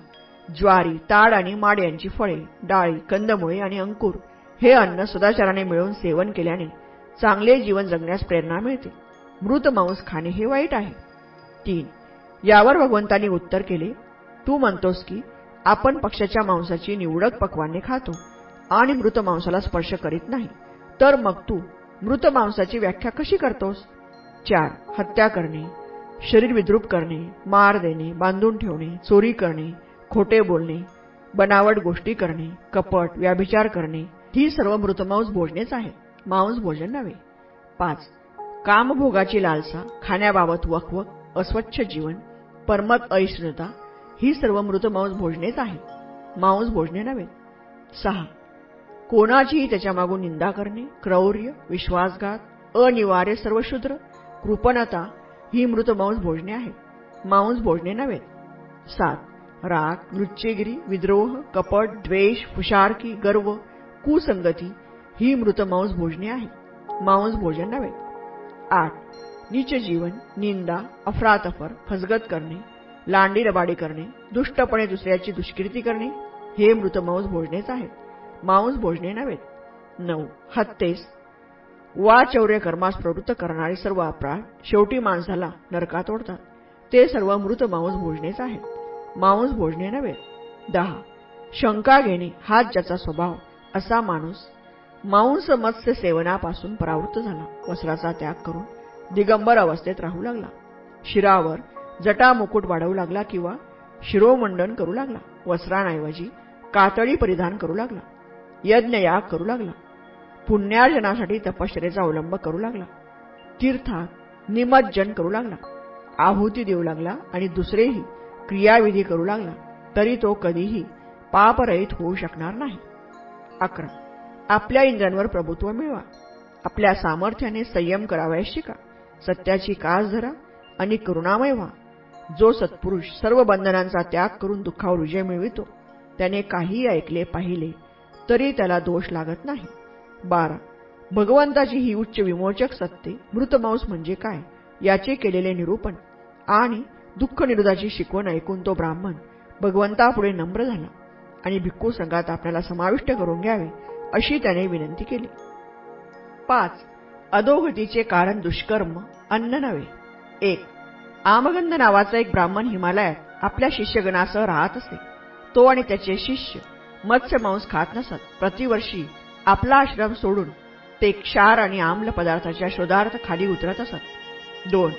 ज्वारी ताड आणि माड यांची फळे डाळी कंदमुळे आणि अंकुर हे अन्न सदाचाराने मिळून सेवन केल्याने चांगले जीवन जगण्यास प्रेरणा मिळते. मृत मांस खाणे हे वाईट आहे. तीन यावर भगवंतांनी उत्तर केले तू म्हणतोस की आपण पक्षाच्या मांसाची निवडक पक्वाने खातो आणि मृत मांसाला स्पर्श करीत नाही. तर मग तू मृत मांसाची व्याख्या कशी करतोस? चार हत्या करणे शरीर विद्रूप करणे मार देणे बांधून ठेवणे चोरी करणे खोटे बोलणे बनावट गोष्टी करणे कपट व्याभिचार करणे ही सर्व मृतमांस भोजनेच आहे मांस भोजन नव्हे. पाच कामभोगाची लालसा खाण्याबाबत वकवक अस्वच्छ जीवन परमत अहिष्णुता ही सर्व मृतमांस भोजनेच आहे मांस भोजने नव्हे. सहा कोणाचीही त्याच्यामागून निंदा करणे क्रौर्य विश्वासघात अनिवार्य सर्व शूद्र कृपणता ही मृतमांस भोजने आहेत. मांस भोजने नव्हे. सात राग नृत्यगिरी विद्रोह कपट द्वेष फुशारकी गर्व कुसंगती ही मृत मांस भोजने आहे मांस भोजन नव्हे. आठ नीच जीवन निंदा अफरातफर फसगत करणे लांडी रबाडी करणे दुष्टपणे दुसऱ्याची दुष्कृती करणे हे मृत मांस भोजनेच आहेत. मांस भोजने नव्हेत नऊ हत्तेस वा चौर्य कर्मास प्रवृत्त करणारे सर्व अपराध शेवटी माणसाला नरकात ओढतात. ते सर्व मृत मांस भोजनेच आहेत. मांस भोजने नव्हे. दहा. शंका घेणे हाच ज्याचा स्वभाव असा माणूस मांस मत्स्य सेवनापासून परावृत्त झाला. वस्त्राचा त्याग करून दिगंबर अवस्थेत राहू लागला. शिरावर जटा मुकुट वाढवू लागला किंवा शिरोमंडन करू लागला. वस्त्रांऐवजी कातळी परिधान करू लागला. यज्ञ याग करू लागला. पुण्यार्जनासाठी तपश्चरेचा अवलंब करू लागला. तीर्थात निमज्जन करू लागला. आहुती देऊ लागला आणि दुसरेही क्रियाविधी करू लागला तरी तो कधीही पापरहित होऊ शकणार नाही. अकरा. आपल्या इंद्रांवर प्रभुत्व मिळवा. आपल्या सामर्थ्याने संयम करावयास शिका. सत्याची कास धरा आणि करुणामय व्हा. जो सत्पुरुष सर्व बंधनांचा त्याग करून दुःखावर विजय मिळवितो त्याने काहीही ऐकले पाहिले तरी त्याला दोष लागत नाही. बारा. भगवंताची ही उच्च विमोचक सत्ते मृतमांस म्हणजे काय? याचे केलेले निरूपण आणि दुःख निरोधाची शिकवण ऐकून तो ब्राह्मण भगवंतापुढे नम्र झाला आणि भिक्खू संघात आपल्याला समाविष्ट करून घ्यावे अशी त्याने विनंती केली. पाच. अधोगतीचे कारण दुष्कर्म अन्न नव्हे. एक. आमगंध नावाचा एक ब्राह्मण हिमालयात आपल्या शिष्यगणासह राहत असे. तो आणि त्याचे शिष्य मत्स्य मांस खात नसत. प्रतिवर्षी आपला आश्रम सोडून ते क्षार आणि आम्ल पदार्थाच्या शोधार्थ खाली उतरत असत. दोन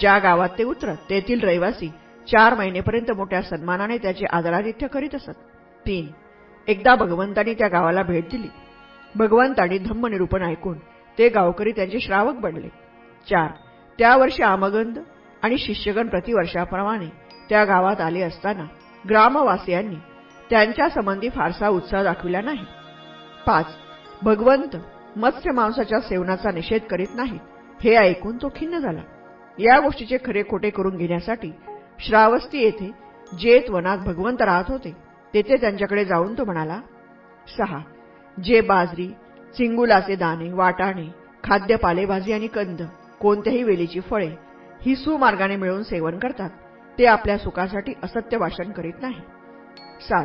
ज्या गावात ते उतरत तेथील रहिवासी चार महिनेपर्यंत मोठ्या सन्मानाने त्याचे आदरातिथ्य करीत असत. तीन एकदा भगवंतांनी त्या गावाला भेट दिली. भगवंतांनी धम्मनिरूपण ऐकून ते गावकरी त्यांचे श्रावक बनले. चार त्या वर्षी आमगंध आणि शिष्यगण प्रतिवर्षाप्रमाणे त्या गावात आले असताना ग्रामवासियांनी त्यांच्या संबंधी फारसा उत्साह दाखविला नाही. पाच. भगवंत मत्स्य मांसाच्या सेवनाचा निषेध करीत नाहीत. हे ऐकून तो खिन्न झाला. या गोष्टीचे खरे खोटे करून घेण्यासाठी श्रावस्ती येथे जेत वनात भगवंत राहत होते. तेथे त्यांच्याकडे जाऊन तो म्हणाला सहा. जे बाजरी चिंगुलाचे दाणे वाटाणे खाद्य पालेभाजी आणि कंद कोणत्याही वेलीची फळे ही सुमार्गाने मिळवून सेवन करतात. ते आपल्या सुखासाठी असत्य वाचन करीत नाही सात.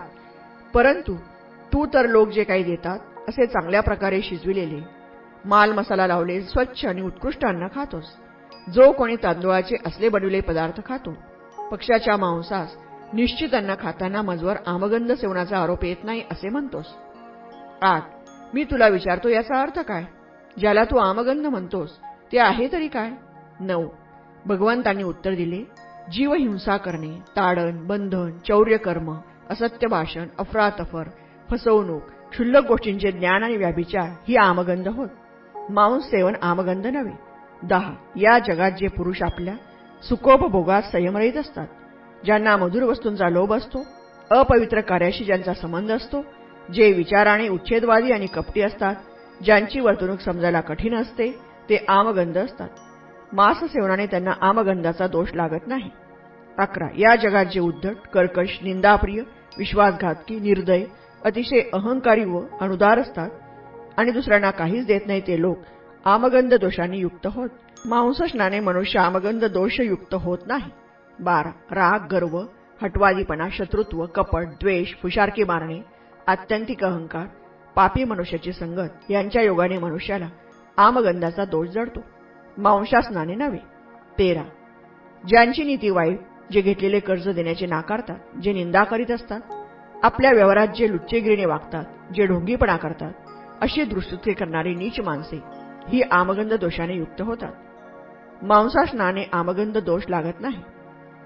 परंतु तू तर लोक जे काही देतात असे चांगल्या प्रकारे शिजविलेले. माल मसाला लावले स्वच्छ आणि उत्कृष्ट अन्न खातोस. जो कोणी तांदुळाचे असले बनविले पदार्थ खातो पक्षाच्या मांसास निश्चित अन्न खाताना मजवर आमगंध सेवनाचा आरोप येत नाही असे म्हणतोस. आठ मी तुला विचारतो याचा अर्थ काय? ज्याला तू आमगंध म्हणतोस ते आहे तरी काय? नऊ. भगवंतांनी उत्तर दिले जीव हिंसा करणे ताडण बंधन चौर्यकर्म असत्य भाषण अफरातफर फसवणूक क्षुल्लक गोष्टींचे ज्ञान आणि व्याभिचार ही आमगंध होत मांस सेवन आमगंध नव्हे. दहा या जगात जे पुरुष आपल्या सुखोपभोगात संयमरहित असतात ज्यांना मधुर वस्तूंचा लोभ असतो अपवित्र कार्याशी ज्यांचा संबंध असतो जे विचाराने उच्छेदवादी आणि कपटी असतात ज्यांची वर्तणूक समजायला कठीण असते ते आमगंध असतात. मांस सेवनाने त्यांना आमगंधाचा दोष लागत नाही. अकरा या जगात जे उद्धट कर्कश निंदाप्रिय विश्वासघातकी निर्दय अतिशय अहंकारी व अनुदार असतात आणि दुसऱ्यांना काहीच देत नाही ते लोक आमगंध दोषांनी युक्त होत. मांसस्नाने मनुष्य आमगंध दोषयुक्त होत नाही. बारा. राग गर्व हटवादीपणा शत्रुत्व कपट द्वेष फुशारकी मारणे आत्यंतिक अहंकार पापी मनुष्याची संगत यांच्या योगाने मनुष्याला आमगंधाचा दोष जडतो. मांसास्नाने नव्हे. तेरा. ज्यांची नीती वाईट जे घेतलेले कर्ज देण्याचे नाकारतात जे निंदा करीत असतात आपल्या व्यवहारात जे लुच्चेगिरीने वागतात जे ढोंगीपणा करतात अशी दृष्टी करणारी नीच माणसे ही आमगंध दोषाने युक्त होतात. मांसास्नाने आमगंध दोष लागत नाही.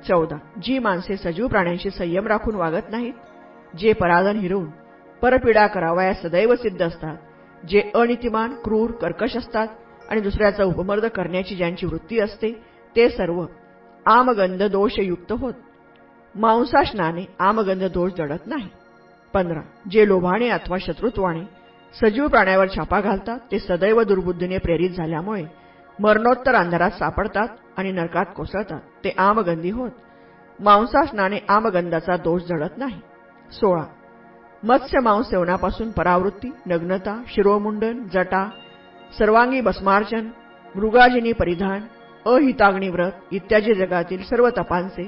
चौदा. जी माणसे सजीव प्राण्यांशी संयम राखून वागत नाहीत जे पराधन हिरवून परपीडा करावया सदैव सिद्ध असतात जे अनितिमान क्रूर कर्कश असतात आणि दुसऱ्याचा उपमर्द करण्याची ज्यांची वृत्ती असते ते सर्व आमगंध दोषयुक्त होत. मांसाशनाने आमगंध दोष जडत नाही. पंधरा जे लोभाने अथवा शत्रुत्वाने सजीव प्राण्यावर छापा घालतात ते सदैव दुर्बुद्धीने प्रेरित झाल्यामुळे मरणोत्तर अंधारात सापडतात आणि नरकात कोसळतात. ते आमगंधी होत. मांसाशनाने आमगंधाचा दोष जडत नाही. सोळा मत्स्य मांस सेवनापासून परावृत्ती नग्नता शिरोमुंडन जटा सर्वांगी भस्मार्चन मृगाजिनी परिधान अहिताग्नी व्रत इत्यादी जगातील सर्व तपांचे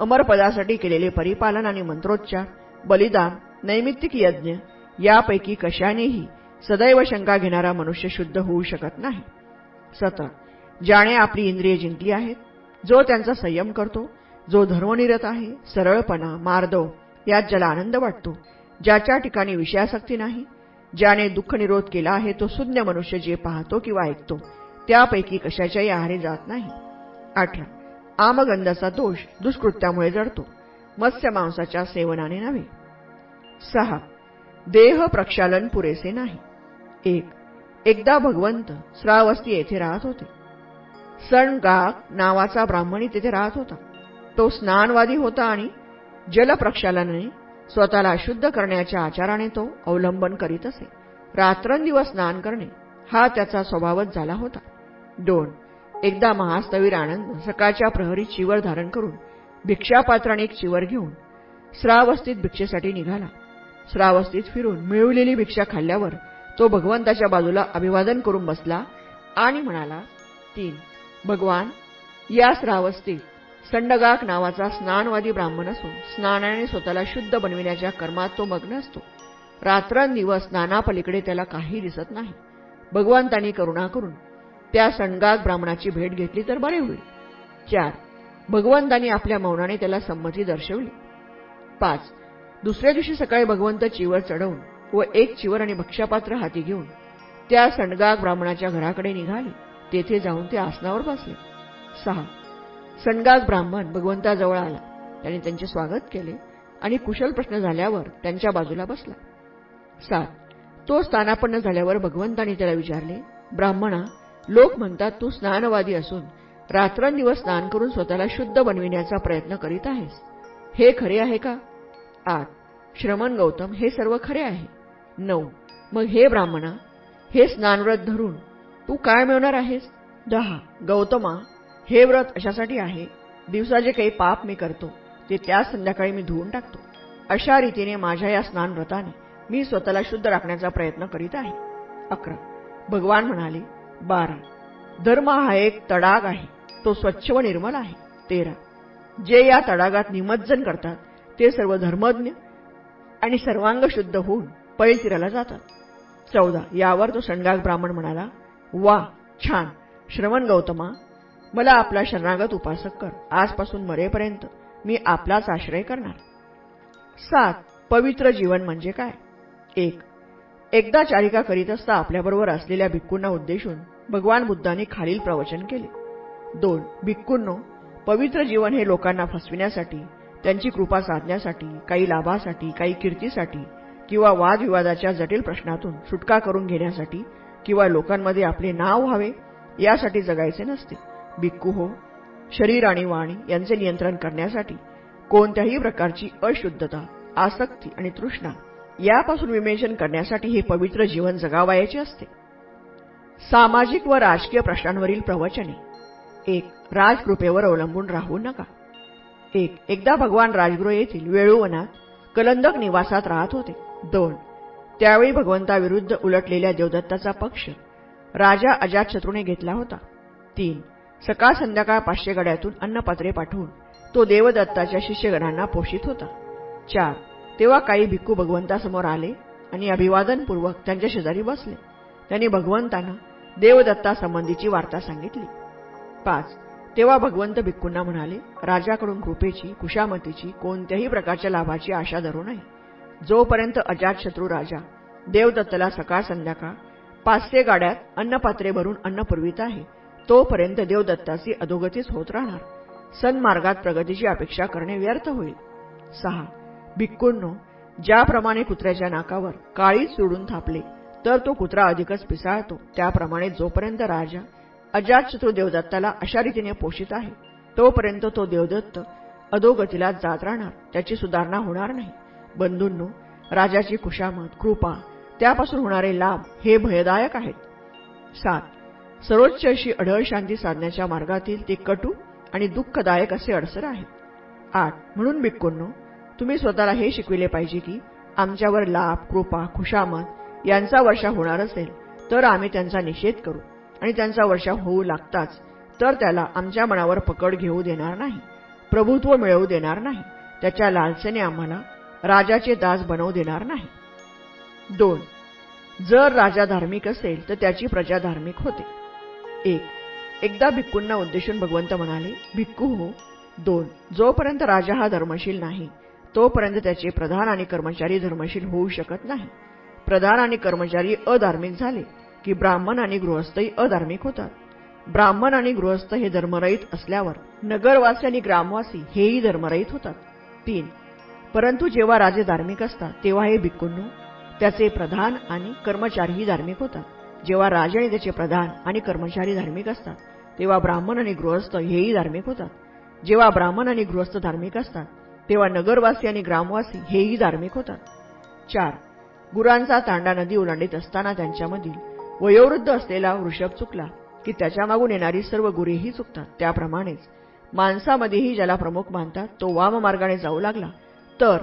अमरपदासाठी केलेले परिपालन आणि मंत्रोच्चार बलिदान नैमित्तिक यज्ञ यापैकी कशानेही सदैव शंका घेणारा मनुष्य शुद्ध होऊ शकत नाही. सतर ज्याने आपली इंद्रिय जिंकली आहेत जो त्यांचा संयम करतो जो धर्मनिरत आहे सरळपणा मार्दव यात ज्याला आनंद वाटतो ज्याच्या ठिकाणी विषयासक्ती नाही ज्याने दुःख निरोध केला आहे तो शून्य मनुष्य जे पाहतो किंवा ऐकतो त्यापैकी कशाच्याही आहारी जात नाही. अठरा आमगंधाचा दोष दुष्कृत्यामुळे जडतो. मत्स्य मांसाच्या सेवनाने नव्हे. सहा. देह प्रक्षालन पुरेसे नाही. एक. एकदा भगवंत श्रावस्ती येथे राहत होते. सण गाक नावाचा ब्राह्मणी तेथे राहत होता. तो स्नानवादी होता आणि जलप्रक्षालनाने स्वतःला अशुद्ध करण्याच्या आचाराने तो अवलंबन करीत असे. रात्रंदिवस स्नान करणे हा त्याचा स्वभावच झाला होता. दोन. एकदा महास्तवीर आनंद सकाळच्या प्रहरीत चिवर धारण करून भिक्षापात्राने एक चिवर घेऊन श्रावस्थित भिक्षेसाठी निघाला. श्रावस्थित फिरून मिळवलेली भिक्षा खाल्ल्यावर तो भगवंताच्या बाजूला अभिवादन करून बसला आणि म्हणाला तीन भगवान या श्रावस्थित संडगाक नावाचा स्नानवादी ब्राह्मण असून स्नानाने स्वतःला शुद्ध बनविण्याच्या कर्मात तो मग्न असतो. रात्रंदिवस स्नानापलीकडे त्याला काही दिसत नाही. भगवंतांनी करुणा करून त्या सणगाक ब्राह्मणाची भेट घेतली तर बरे होईल. चार भगवंतांनी आपल्या मौनाने त्याला संमती दर्शवली. पाच दुसऱ्या दिवशी सकाळी भगवंत चिवर चढवून व एक चिवर आणि भक्षापात्र हाती घेऊन त्या सणगाग ब्राह्मणाच्या घराकडे निघाली. तेथे जाऊन ते आसनावर बसले. सहा सणगाग ब्राह्मण भगवंताजवळ आला. त्याने त्यांचे स्वागत केले आणि कुशल प्रश्न झाल्यावर त्यांच्या बाजूला बसला. सात तो स्थानापन्न झाल्यावर भगवंतांनी त्याला विचारले ब्राह्मणा लोक म्हणतात तू स्नानवादी असून रात्रंदिवस स्नान करून स्वतःला शुद्ध बनविण्याचा प्रयत्न करीत आहेस. हे खरे आहे का? आठ. श्रमण गौतम हे सर्व खरे आहे. नऊ. मग हे ब्राह्मणा हे स्नानव्रत धरून तू काय मिळवणार आहेस? दहा. गौतमा हे व्रत अशासाठी आहे दिवसा जे काही पाप मी करतो ते त्याच संध्याकाळी मी धुवून टाकतो. अशा रीतीने माझ्या या स्नानव्रताने मी स्वतःला शुद्ध राखण्याचा प्रयत्न करीत आहे. अकरा. भगवान म्हणाले बारा. धर्म हा एक तडाग आहे. तो स्वच्छ व निर्मल आहे. तेरा. जे या तडागात निमज्जन करतात ते सर्व धर्मज्ञ आणि सर्वांग शुद्ध होऊन पळीतीराला जातात. चौदा. यावर तो संडाग ब्राह्मण म्हणाला वा छान. श्रवण गौतमा मला आपला शरणागत उपासक कर. आजपासून मरेपर्यंत मी आपलाच आश्रय करणार. सात. पवित्र जीवन म्हणजे काय? एक. एकदा चारिका करीत असता आपल्याबरोबर असलेल्या भिक्कूंना उद्देशून भगवान बुद्धाने खालील प्रवचन केले. दोन भिक्कूंनो पवित्र जीवन हे लोकांना फसविण्यासाठी त्यांची कृपा साधण्यासाठी काही लाभासाठी काही कीर्तीसाठी किंवा वादविवादाच्या जटिल प्रश्नातून सुटका करून घेण्यासाठी किंवा लोकांमध्ये आपले नाव व्हावे यासाठी जगायचे नसते. भिक्खू हो शरीर आणि वाणी यांचे नियंत्रण करण्यासाठी कोणत्याही प्रकारची अशुद्धता आसक्ती आणि तृष्णा यापासून विमेचन करण्यासाठी हे पवित्र जीवन जगावायचे असते. सामाजिक व राजकीय प्रश्नांवरील प्रवचने. एक राजकृपेवर अवलंबून राहू नका. एक एकदा भगवान राजगृह येथील वेळूवनात कलंदक निवासात राहत होते. दोन त्यावेळी भगवंताविरुद्ध उलटलेल्या देवदत्ताचा पक्ष राजा अजातशत्रूने घेतला होता. तीन सकाळ संध्याकाळ पाचशे गड्यातून अन्नपात्रे पाठवून तो देवदत्ताच्या शिष्यगणांना पोषित होता. चार तेव्हा काही भिक्खू भगवंतासमोर आले आणि अभिवादनपूर्वक त्यांच्या शेजारी बसले. त्यांनी भगवंतांना देवदत्तासंबंधीची वार्ता सांगितली. पाच तेव्हा भगवंत भिक्कूंना म्हणाले राजाकडून कृपेची कुशामतीची कोणत्याही प्रकारच्या लाभाची आशा धरू नये. जोपर्यंत अजातशत्रू राजा देवदत्तला सकाळ संध्याकाळ पाचशे गाड्यात अन्नपात्रे भरून अन्न पुरवित आहे तोपर्यंत देवदत्ताची अधोगतीच होत राहणार. सन्मार्गात प्रगतीची अपेक्षा करणे व्यर्थ होईल. सहा भिक्कूंनो ज्याप्रमाणे कुत्र्याच्या नाकावर काळीच सोडून थापले तर तो कुत्रा अधिकच पिसाळतो. त्याप्रमाणे जोपर्यंत राजा अजातशत्रू देवदत्ताला अशा रीतीने पोषित आहे तोपर्यंत तो देवदत्त अधोगतीला जात राहणार त्याची सुधारणा होणार नाही. बंधूंनो राजाची खुशामत कृपा त्यापासून होणारे लाभ हे भयदायक आहेत. सात. सर्वोच्च अशी अढळ शांती साधण्याच्या मार्गातील ते कटू आणि दुःखदायक असे अडसर आहेत. आठ. म्हणून बिक्कुंनो तुम्ही स्वतःला हे शिकविले पाहिजे की आमच्यावर लाभ कृपा खुशामत यांचा वर्षा होणार असेल तर आम्ही त्यांचा निषेध करू. आणि त्यांचा वर्षा होऊ लागताच तर त्याला आमच्या मनावर पकड घेऊ देणार नाही प्रभुत्व मिळवू देणार नाही त्याच्या लालसेने आम्हाला राजाचे दास बनवू देणार नाही. दोन जर राजा धार्मिक असेल तर त्याची प्रजा धार्मिक होते. एक एकदा भिक्कूंना उद्देशून भगवंत म्हणाले भिक्कू हो. दोन जोपर्यंत राजा हा धर्मशील नाही तोपर्यंत त्याचे प्रधान आणि कर्मचारी धर्मशील होऊ शकत नाही. प्रधान आणि कर्मचारी अधार्मिक झाले की ब्राह्मण आणि गृहस्थही अधार्मिक होतात. ब्राह्मण आणि गृहस्थ हे धर्मरहित असल्यावर नगरवासी आणि ग्रामवासी हेही धर्मरहित होतात. तीन परंतु जेव्हा राजे धार्मिक असतात तेव्हा हे भिक्कूंनो त्याचे प्रधान आणि कर्मचारीही धार्मिक होतात. जेव्हा राजे आणि त्याचे प्रधान आणि कर्मचारी धार्मिक असतात तेव्हा ब्राह्मण आणि गृहस्थ हेही धार्मिक होतात. जेव्हा ब्राह्मण आणि गृहस्थ धार्मिक असतात तेव्हा नगरवासी आणि ग्रामवासी हेही धार्मिक होतात. चार गुरांचा तांडा नदी ओलांडीत असताना त्यांच्यामधील वयोवृद्ध असलेला वृषभ चुकला की त्याच्या मागून येणारी सर्व गुरेही चुकतात. त्याप्रमाणेच माणसामध्येही ज्याला प्रमुख मानतात तो वाम मार्गाने जाऊ लागला. तर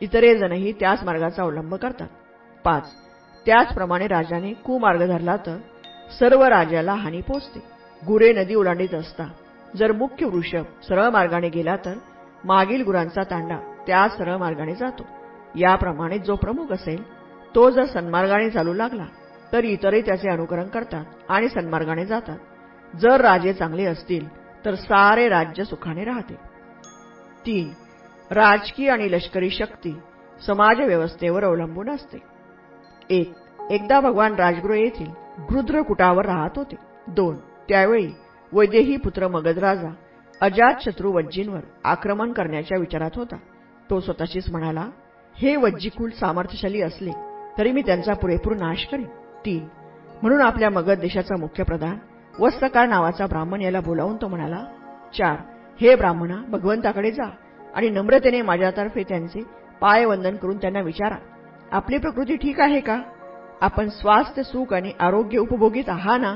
इतरे जणही त्याच मार्गाचा अवलंब करतात. पाच. त्याचप्रमाणे राजाने कुमार्ग धरला तर सर्व राजाला हानी पोचते. गुरे नदी ओलांडीत असता. जर मुख्य वृषभ सरळ मार्गाने गेला तर मागील गुरांचा तांडा त्या सरळ मार्गाने जातो. याप्रमाणे जो प्रमुख असेल तो जर सन्मार्गाने चालू लागला तर इतरही त्याचे अनुकरण करतात आणि सन्मार्गाने जातात. जर राजे चांगले असतील तर सारे राज्य सुखाने राहते. तीन राजकीय आणि लष्करी शक्ती समाजव्यवस्थेवर अवलंबून असते. एक एकदा भगवान राजगृह येथील गृद्रकुटावर राहत होते. दोन त्यावेळी वैदेही पुत्र मगधराजा अजातशत्रू वज्जींवर आक्रमण करण्याच्या विचारात होता. तो स्वतःशीच म्हणाला हे वज्जीकुल सामर्थ्यशाली असले तरी मी त्यांचा पुरेपूर नाश करीन. तीन. म्हणून आपल्या मगध देशाचा मुख्य प्रधान वस्तकार नावाचा ब्राह्मण याला बोलावून तो म्हणाला चार हे ब्राह्मणा भगवंताकडे जा आणि नम्रतेने माझ्यातर्फे त्यांचे पायवंदन करून त्यांना विचारा. आपली प्रकृती ठीक आहे का? आपण स्वास्थ्य सुख आणि आरोग्य उपभोगीत आहा ना?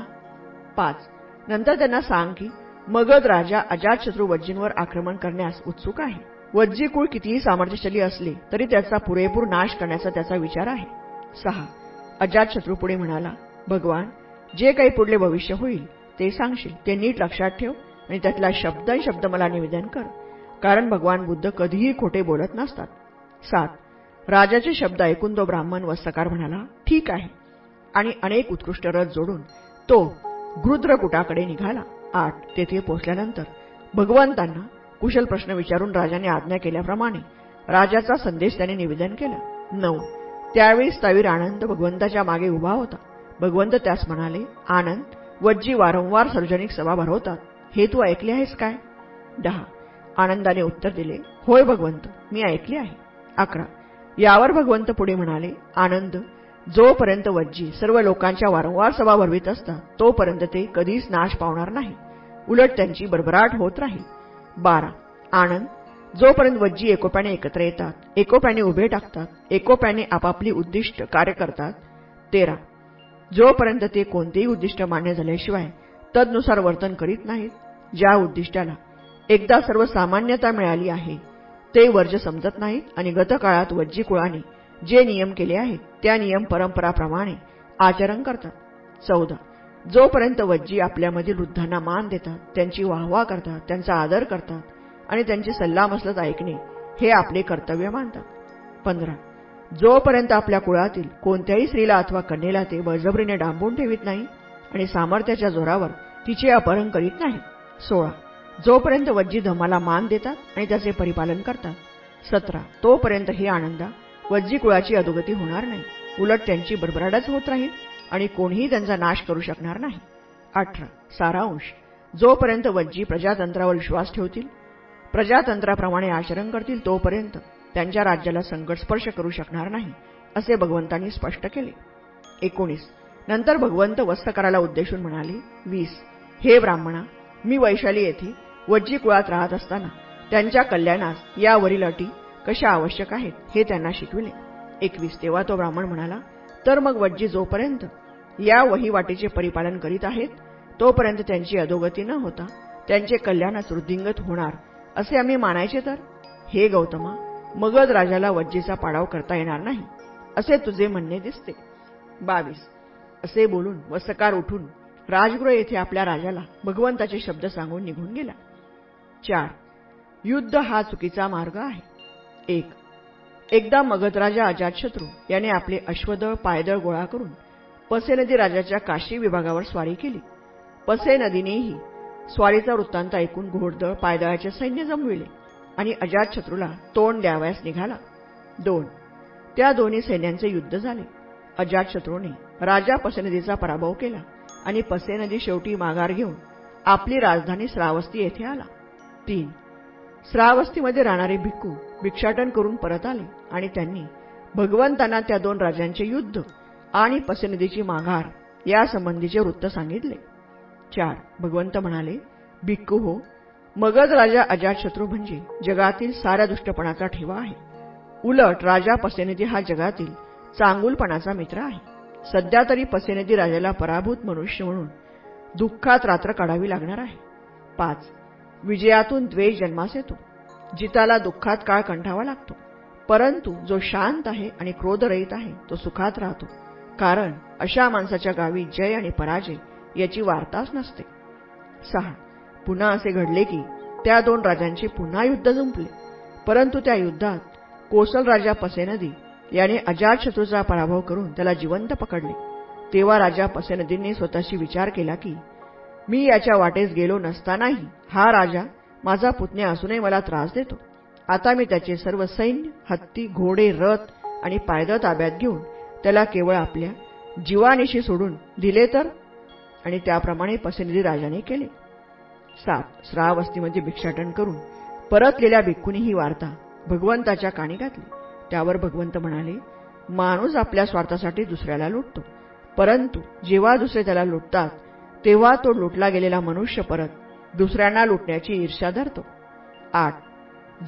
पाच. नंतर त्यांना सांग की मगध राजा अजातशत्रू वज्जींवर आक्रमण करण्यास उत्सुक आहे. वज्जी कुळ कितीही सामर्थ्यशाली असले तरी त्याचा पुरेपूर नाश करण्याचा त्याचा विचार आहे. सहा. अजातशत्रू पुढे म्हणाला भगवान जे काही पुढले भविष्य होईल ते सांगशील. ते नीट लक्षात ठेव आणि त्यातला शब्द शब्द मला निवेदन कर. कारण भगवान बुद्ध कधीही खोटे बोलत नसतात. सात. राजाचे शब्द ऐकून तो ब्राह्मण वस्तकार म्हणाला ठीक आहे. आणि अनेक उत्कृष्ट रथ जोडून तो गृद्रकुटाकडे निघाला. आठ. तेथे पोहोचल्यानंतर भगवंतांना कुशल प्रश्न विचारून राजाने आज्ञा केल्याप्रमाणे राजाचा संदेश त्याने निवेदन केला. नऊ. त्यावेळी स्थवीर आनंद भगवंताच्या मागे उभा होता. भगवंत त्यास म्हणाले आनंद वज्जी वारंवार सार्वजनिक सभा भरवतात. हे तू ऐकले आहेस काय? दहा. आनंदाने उत्तर दिले होय भगवंत मी ऐकले आहे. अकरा. यावर भगवंत पुढे म्हणाले आनंद जोपर्यंत वज्जी सर्व लोकांच्या वारंवार सभा भरवित असतात तोपर्यंत ते कधीच नाश पावणार नाही. उलट त्यांची भरभराट होत राहील. बारा. आनंद जोपर्यंत वज्जी एकोप्याने एकत्र येतात एकोप्याने उभे टाकतात एकोप्याने आपापली उद्दिष्ट कार्य करतात तेरा. जोपर्यंत ते कोणतेही उद्दिष्ट मान्य झाल्याशिवाय तदनुसार वर्तन करीत नाहीत ज्या उद्दिष्टाला एकदा सर्वसामान्यता मिळाली आहे ते वर्ज समजत नाहीत आणि गतकाळात वज्जी कुळाने जे नियम केले आहेत त्या नियम परंपराप्रमाणे आचरण करतात. चौदा. जोपर्यंत वज्जी आपल्यामधील वृद्धांना मान देतात त्यांची वाहवा करतात त्यांचा आदर करतात आणि त्यांची सल्लामसलत ऐकणे हे आपले कर्तव्य मानतात. पंधरा. जोपर्यंत आपल्या कुळातील कोणत्याही स्त्रीला अथवा कन्येला ते बळजबरीने डांबून ठेवित नाही आणि सामर्थ्याच्या जोरावर तिचे अपहरण करीत नाही. सोळा. जोपर्यंत वज्जी धमाला मान देतात आणि त्याचे परिपालन करतात. सतरा. तोपर्यंत हे आनंदा वज्जी कुळाची अधोगती होणार नाही. उलट त्यांची भरभराटच होत राहील आणि कोणीही त्यांचा नाश करू शकणार नाही. अठरा. सारांश. जोपर्यंत वज्जी प्रजातंत्रावर विश्वास ठेवतील प्रजातंत्राप्रमाणे आचरण करतील तोपर्यंत त्यांच्या राज्याला संकट स्पर्श करू शकणार नाही असे भगवंतांनी स्पष्ट केले. एकोणीस. नंतर भगवंत वस्तकाराला उद्देशून म्हणाले वीस. हे ब्राह्मणा मी वैशाली येथे वज्जी कुळात राहत असताना त्यांच्या कल्याणास यावरील अटी कशा आवश्यक आहेत हे त्यांना शिकविले. एकवीस. तेव्हा तो ब्राह्मण म्हणाला तर मग वज्जी जोपर्यंत या वहिवाटीचे परिपालन करीत आहेत तोपर्यंत त्यांची अधोगती न होता त्यांचे कल्याणच वृद्धिंगत होणार असे आम्ही मानायचे तर? हे गौतमा मगध राजाला वज्जीचा पाडाव करता येणार नाही असे तुझे म्हणणे दिसते. बावीस. असे बोलून वसकार उठून राजगृह येथे आपल्या राजाला भगवंताचे शब्द सांगून निघून गेला. चार. युद्ध हा चुकीचा मार्ग आहे. एक. एकदा मगधराजा अजातशत्रू याने आपले अश्वदळ पायदळ गोळा करून पसे नदी राजाच्या काशी विभागावर स्वारी केली. पसे नदीनेही स्वारीचा वृत्तांत ऐकून घोडदळ पायदळाचे सैन्य जमविले आणि अजातशत्रूला तोंड द्यावयास निघाला. दोन. त्या दोन्ही सैन्यांचे युद्ध झाले. अजातशत्रूने राजा पसेनदीचा पराभव केला आणि पसेनदी शेवटी माघार घेऊन आपली राजधानी श्रावस्ती येथे आला. तीन. श्रावस्तीमध्ये राहणारे भिक्खू भिक्षाटन करून परत आले आणि त्यांनी भगवंतांना त्या दोन राजांचे युद्ध आणि पसेनदीची माघार यासंबंधीचे वृत्त सांगितले. चार. भगवंत म्हणाले भिक्खू हो मगध राजा अजातशत्रू म्हणजे जगातील साऱ्या दुष्टपणाचा ठेवा आहे. उलट राजा पसेनदी हा जगातील चांगुलपणाचा मित्र आहे. सध्या तरी पसेनदी राजाला पराभूत मनुष्य म्हणून दुःखात रात्र काढावी लागणार आहे. पाच. विजयातून द्वेष जन्मास येतो. जिताला दुःखात काळ कंठावा लागतो. परंतु जो शांत आहे आणि क्रोधरहित आहे तो सुखात राहतो. कारण अशा माणसाच्या गावी जय आणि पराजय याची वार्ताच नसते. सहा. पुन्हा असे घडले की त्या दोन राजांचे पुन्हा युद्ध जुंपले परंतु त्या युद्धात कोसल राजा पसेनदी याने अजातशत्रूचा पराभव करून त्याला जिवंत पकडले. तेव्हा राजा पसेनदींनी स्वतःशी विचार केला की मी याच्या वाटेस गेलो नसतानाही हा राजा माझा पुतण्या असूनही मला त्रास देतो. आता मी त्याचे सर्व सैन्य हत्ती घोडे रथ आणि पायदळ ताब्यात घेऊन त्याला केवळ आपल्या जीवानिशी सोडून दिले तर आणि त्याप्रमाणे पसंती राजाने केले. सात श्रावस्तीमध्ये भिक्षाटन करून परतलेल्या भिक्खूने ही वार्ता भगवंताच्या काणी घातली. त्यावर भगवंत म्हणाले माणूस आपल्या स्वार्थासाठी दुसऱ्याला लुटतो. परंतु जेव्हा दुसरे त्याला लुटतात तेव्हा तो लुटला गेलेला मनुष्य परत दुसऱ्यांना लुटण्याची ईर्ष्या धरतो. आठ.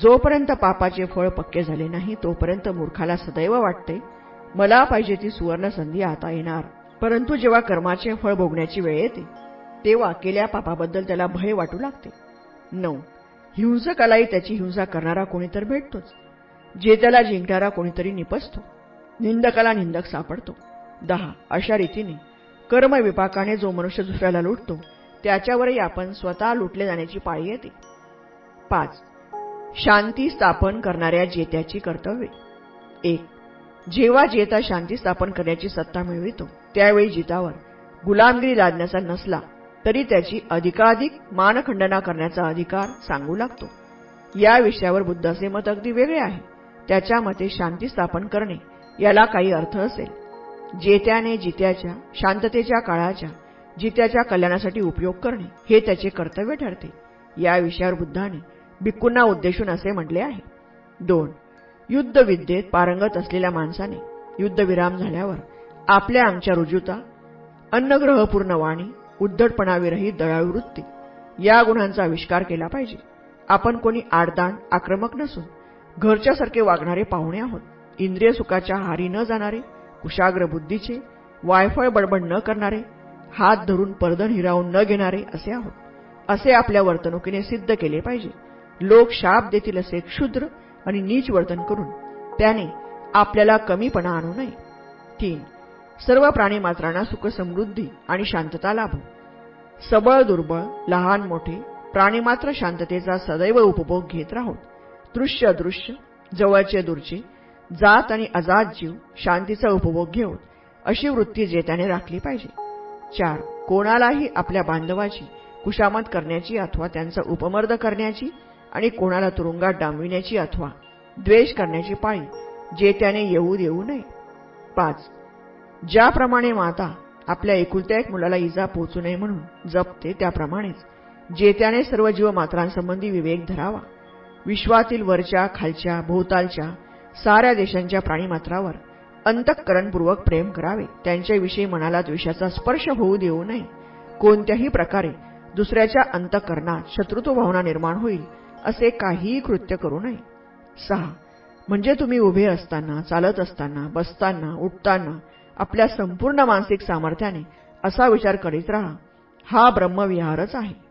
जोपर्यंत पापाचे फळ पक्के झाले नाही तोपर्यंत मूर्खाला सदैव वाटते मला पाहिजे ती सुवर्ण संधी आता येणार. परंतु जेव्हा कर्माचे फळ भोगण्याची वेळ येते तेव्हा केल्या पापाबद्दल त्याला भय वाटू लागते. नऊ. हिंसकालाही त्याची हिंसा करणारा कोणीतर भेटतोच. जे त्याला जिंकणारा कोणीतरी निपसतो. निंदकाला निंदक सापडतो. दहा. अशा रीतीने कर्मविपाकाने जो मनुष्य दुसऱ्याला लुटतो त्याच्यावरही आपण स्वतः लुटले जाण्याची पाळी येते. पाच. शांती स्थापन करणाऱ्या जेत्याची कर्तव्ये. एक. जेव्हा जेता शांती स्थापन करण्याची सत्ता मिळवितो त्यावेळी जितावर गुलामगिरी लादण्याचा नसला तरी त्याची अधिकाधिक मानखंडना करण्याचा अधिकार सांगू लागतो. या विषयावर बुद्धाचे मत अगदी वेगळे आहे. त्याच्या मते शांती स्थापन करणे याला काही अर्थ असेल. जेत्याने जित्याच्या शांततेच्या काळाच्या जित्याच्या कल्याणासाठी उपयोग करणे हे त्याचे कर्तव्य ठरते. या विषयावर बुद्धाने भिक्कूंना उद्देशून असे म्हटले आहे. दोन युद्धविद्येत पारंगत असलेल्या माणसाने युद्धविराम झाल्यावर आपल्या अंगच्या रुजुता अन्नग्रहपूर्ण वाणी उद्धटपणाविरहित दयाळू वृत्ती या गुणांचा आविष्कार केला पाहिजे. आपण कोणी आडदान आक्रमक नसून घरच्यासारखे वागणारे पाहुणे आहोत. इंद्रिय सुखाच्या हारी न जाणारे कुशाग्र बुद्धीचे वायफळ बडबड न करणारे हात धरून पर्दन हिरावून न घेणारे असे आहोत. असे आपल्या वर्तणुकीने सिद्ध केले पाहिजे. लोक शाप देतील असे क्षुद्र आणि नीच वर्तन करून त्याने आपल्याला कमीपणा आणू नये. तीन सर्व प्राणीमात्रांना सुखसमृद्धी आणि शांतता लाभो. सबळ दुर्बळ लहान मोठे प्राणीमात्र शांततेचा सदैव उपभोग घेत राहोत. दृश्य अदृश्य जवळचे दूरचे जात आणि अजात जीव शांतीचा उपभोग घेऊन अशी वृत्ती जेत्याने राखली पाहिजे. चार कोणालाही आपल्या बांधवाची कुशामत करण्याची अथवा त्यांचा उपमर्द करण्याची आणि कोणाला तुरुंगात डांबविण्याची अथवा द्वेष करण्याची पाळी जेत्याने येऊ देऊ नये. पाच ज्याप्रमाणे माता आपल्या एकुलत्या एक मुलाला इजा पोहोचू नये म्हणून जपते त्याप्रमाणेच जेत्याने सर्व जीवमात्रांसंबंधी विवेक धरावा. विश्वातील वरच्या खालच्या भोवतालच्या साऱ्या देशांच्या प्राणीमात्रावर अंतःकरणपूर्वक प्रेम करावे. त्यांच्याविषयी मनाला द्वेषाचा स्पर्श होऊ देऊ नये. कोणत्याही प्रकारे दुसऱ्याच्या अंतःकरणात शत्रुत्व भावना निर्माण होईल असे काहीही कृत्य करू नये. सहा. म्हणजे तुम्ही उभे असताना चालत असताना बसताना उठताना आपल्या संपूर्ण मानसिक सामर्थ्याने असा विचार करीत राहा. हा ब्रह्मविहारच आहे.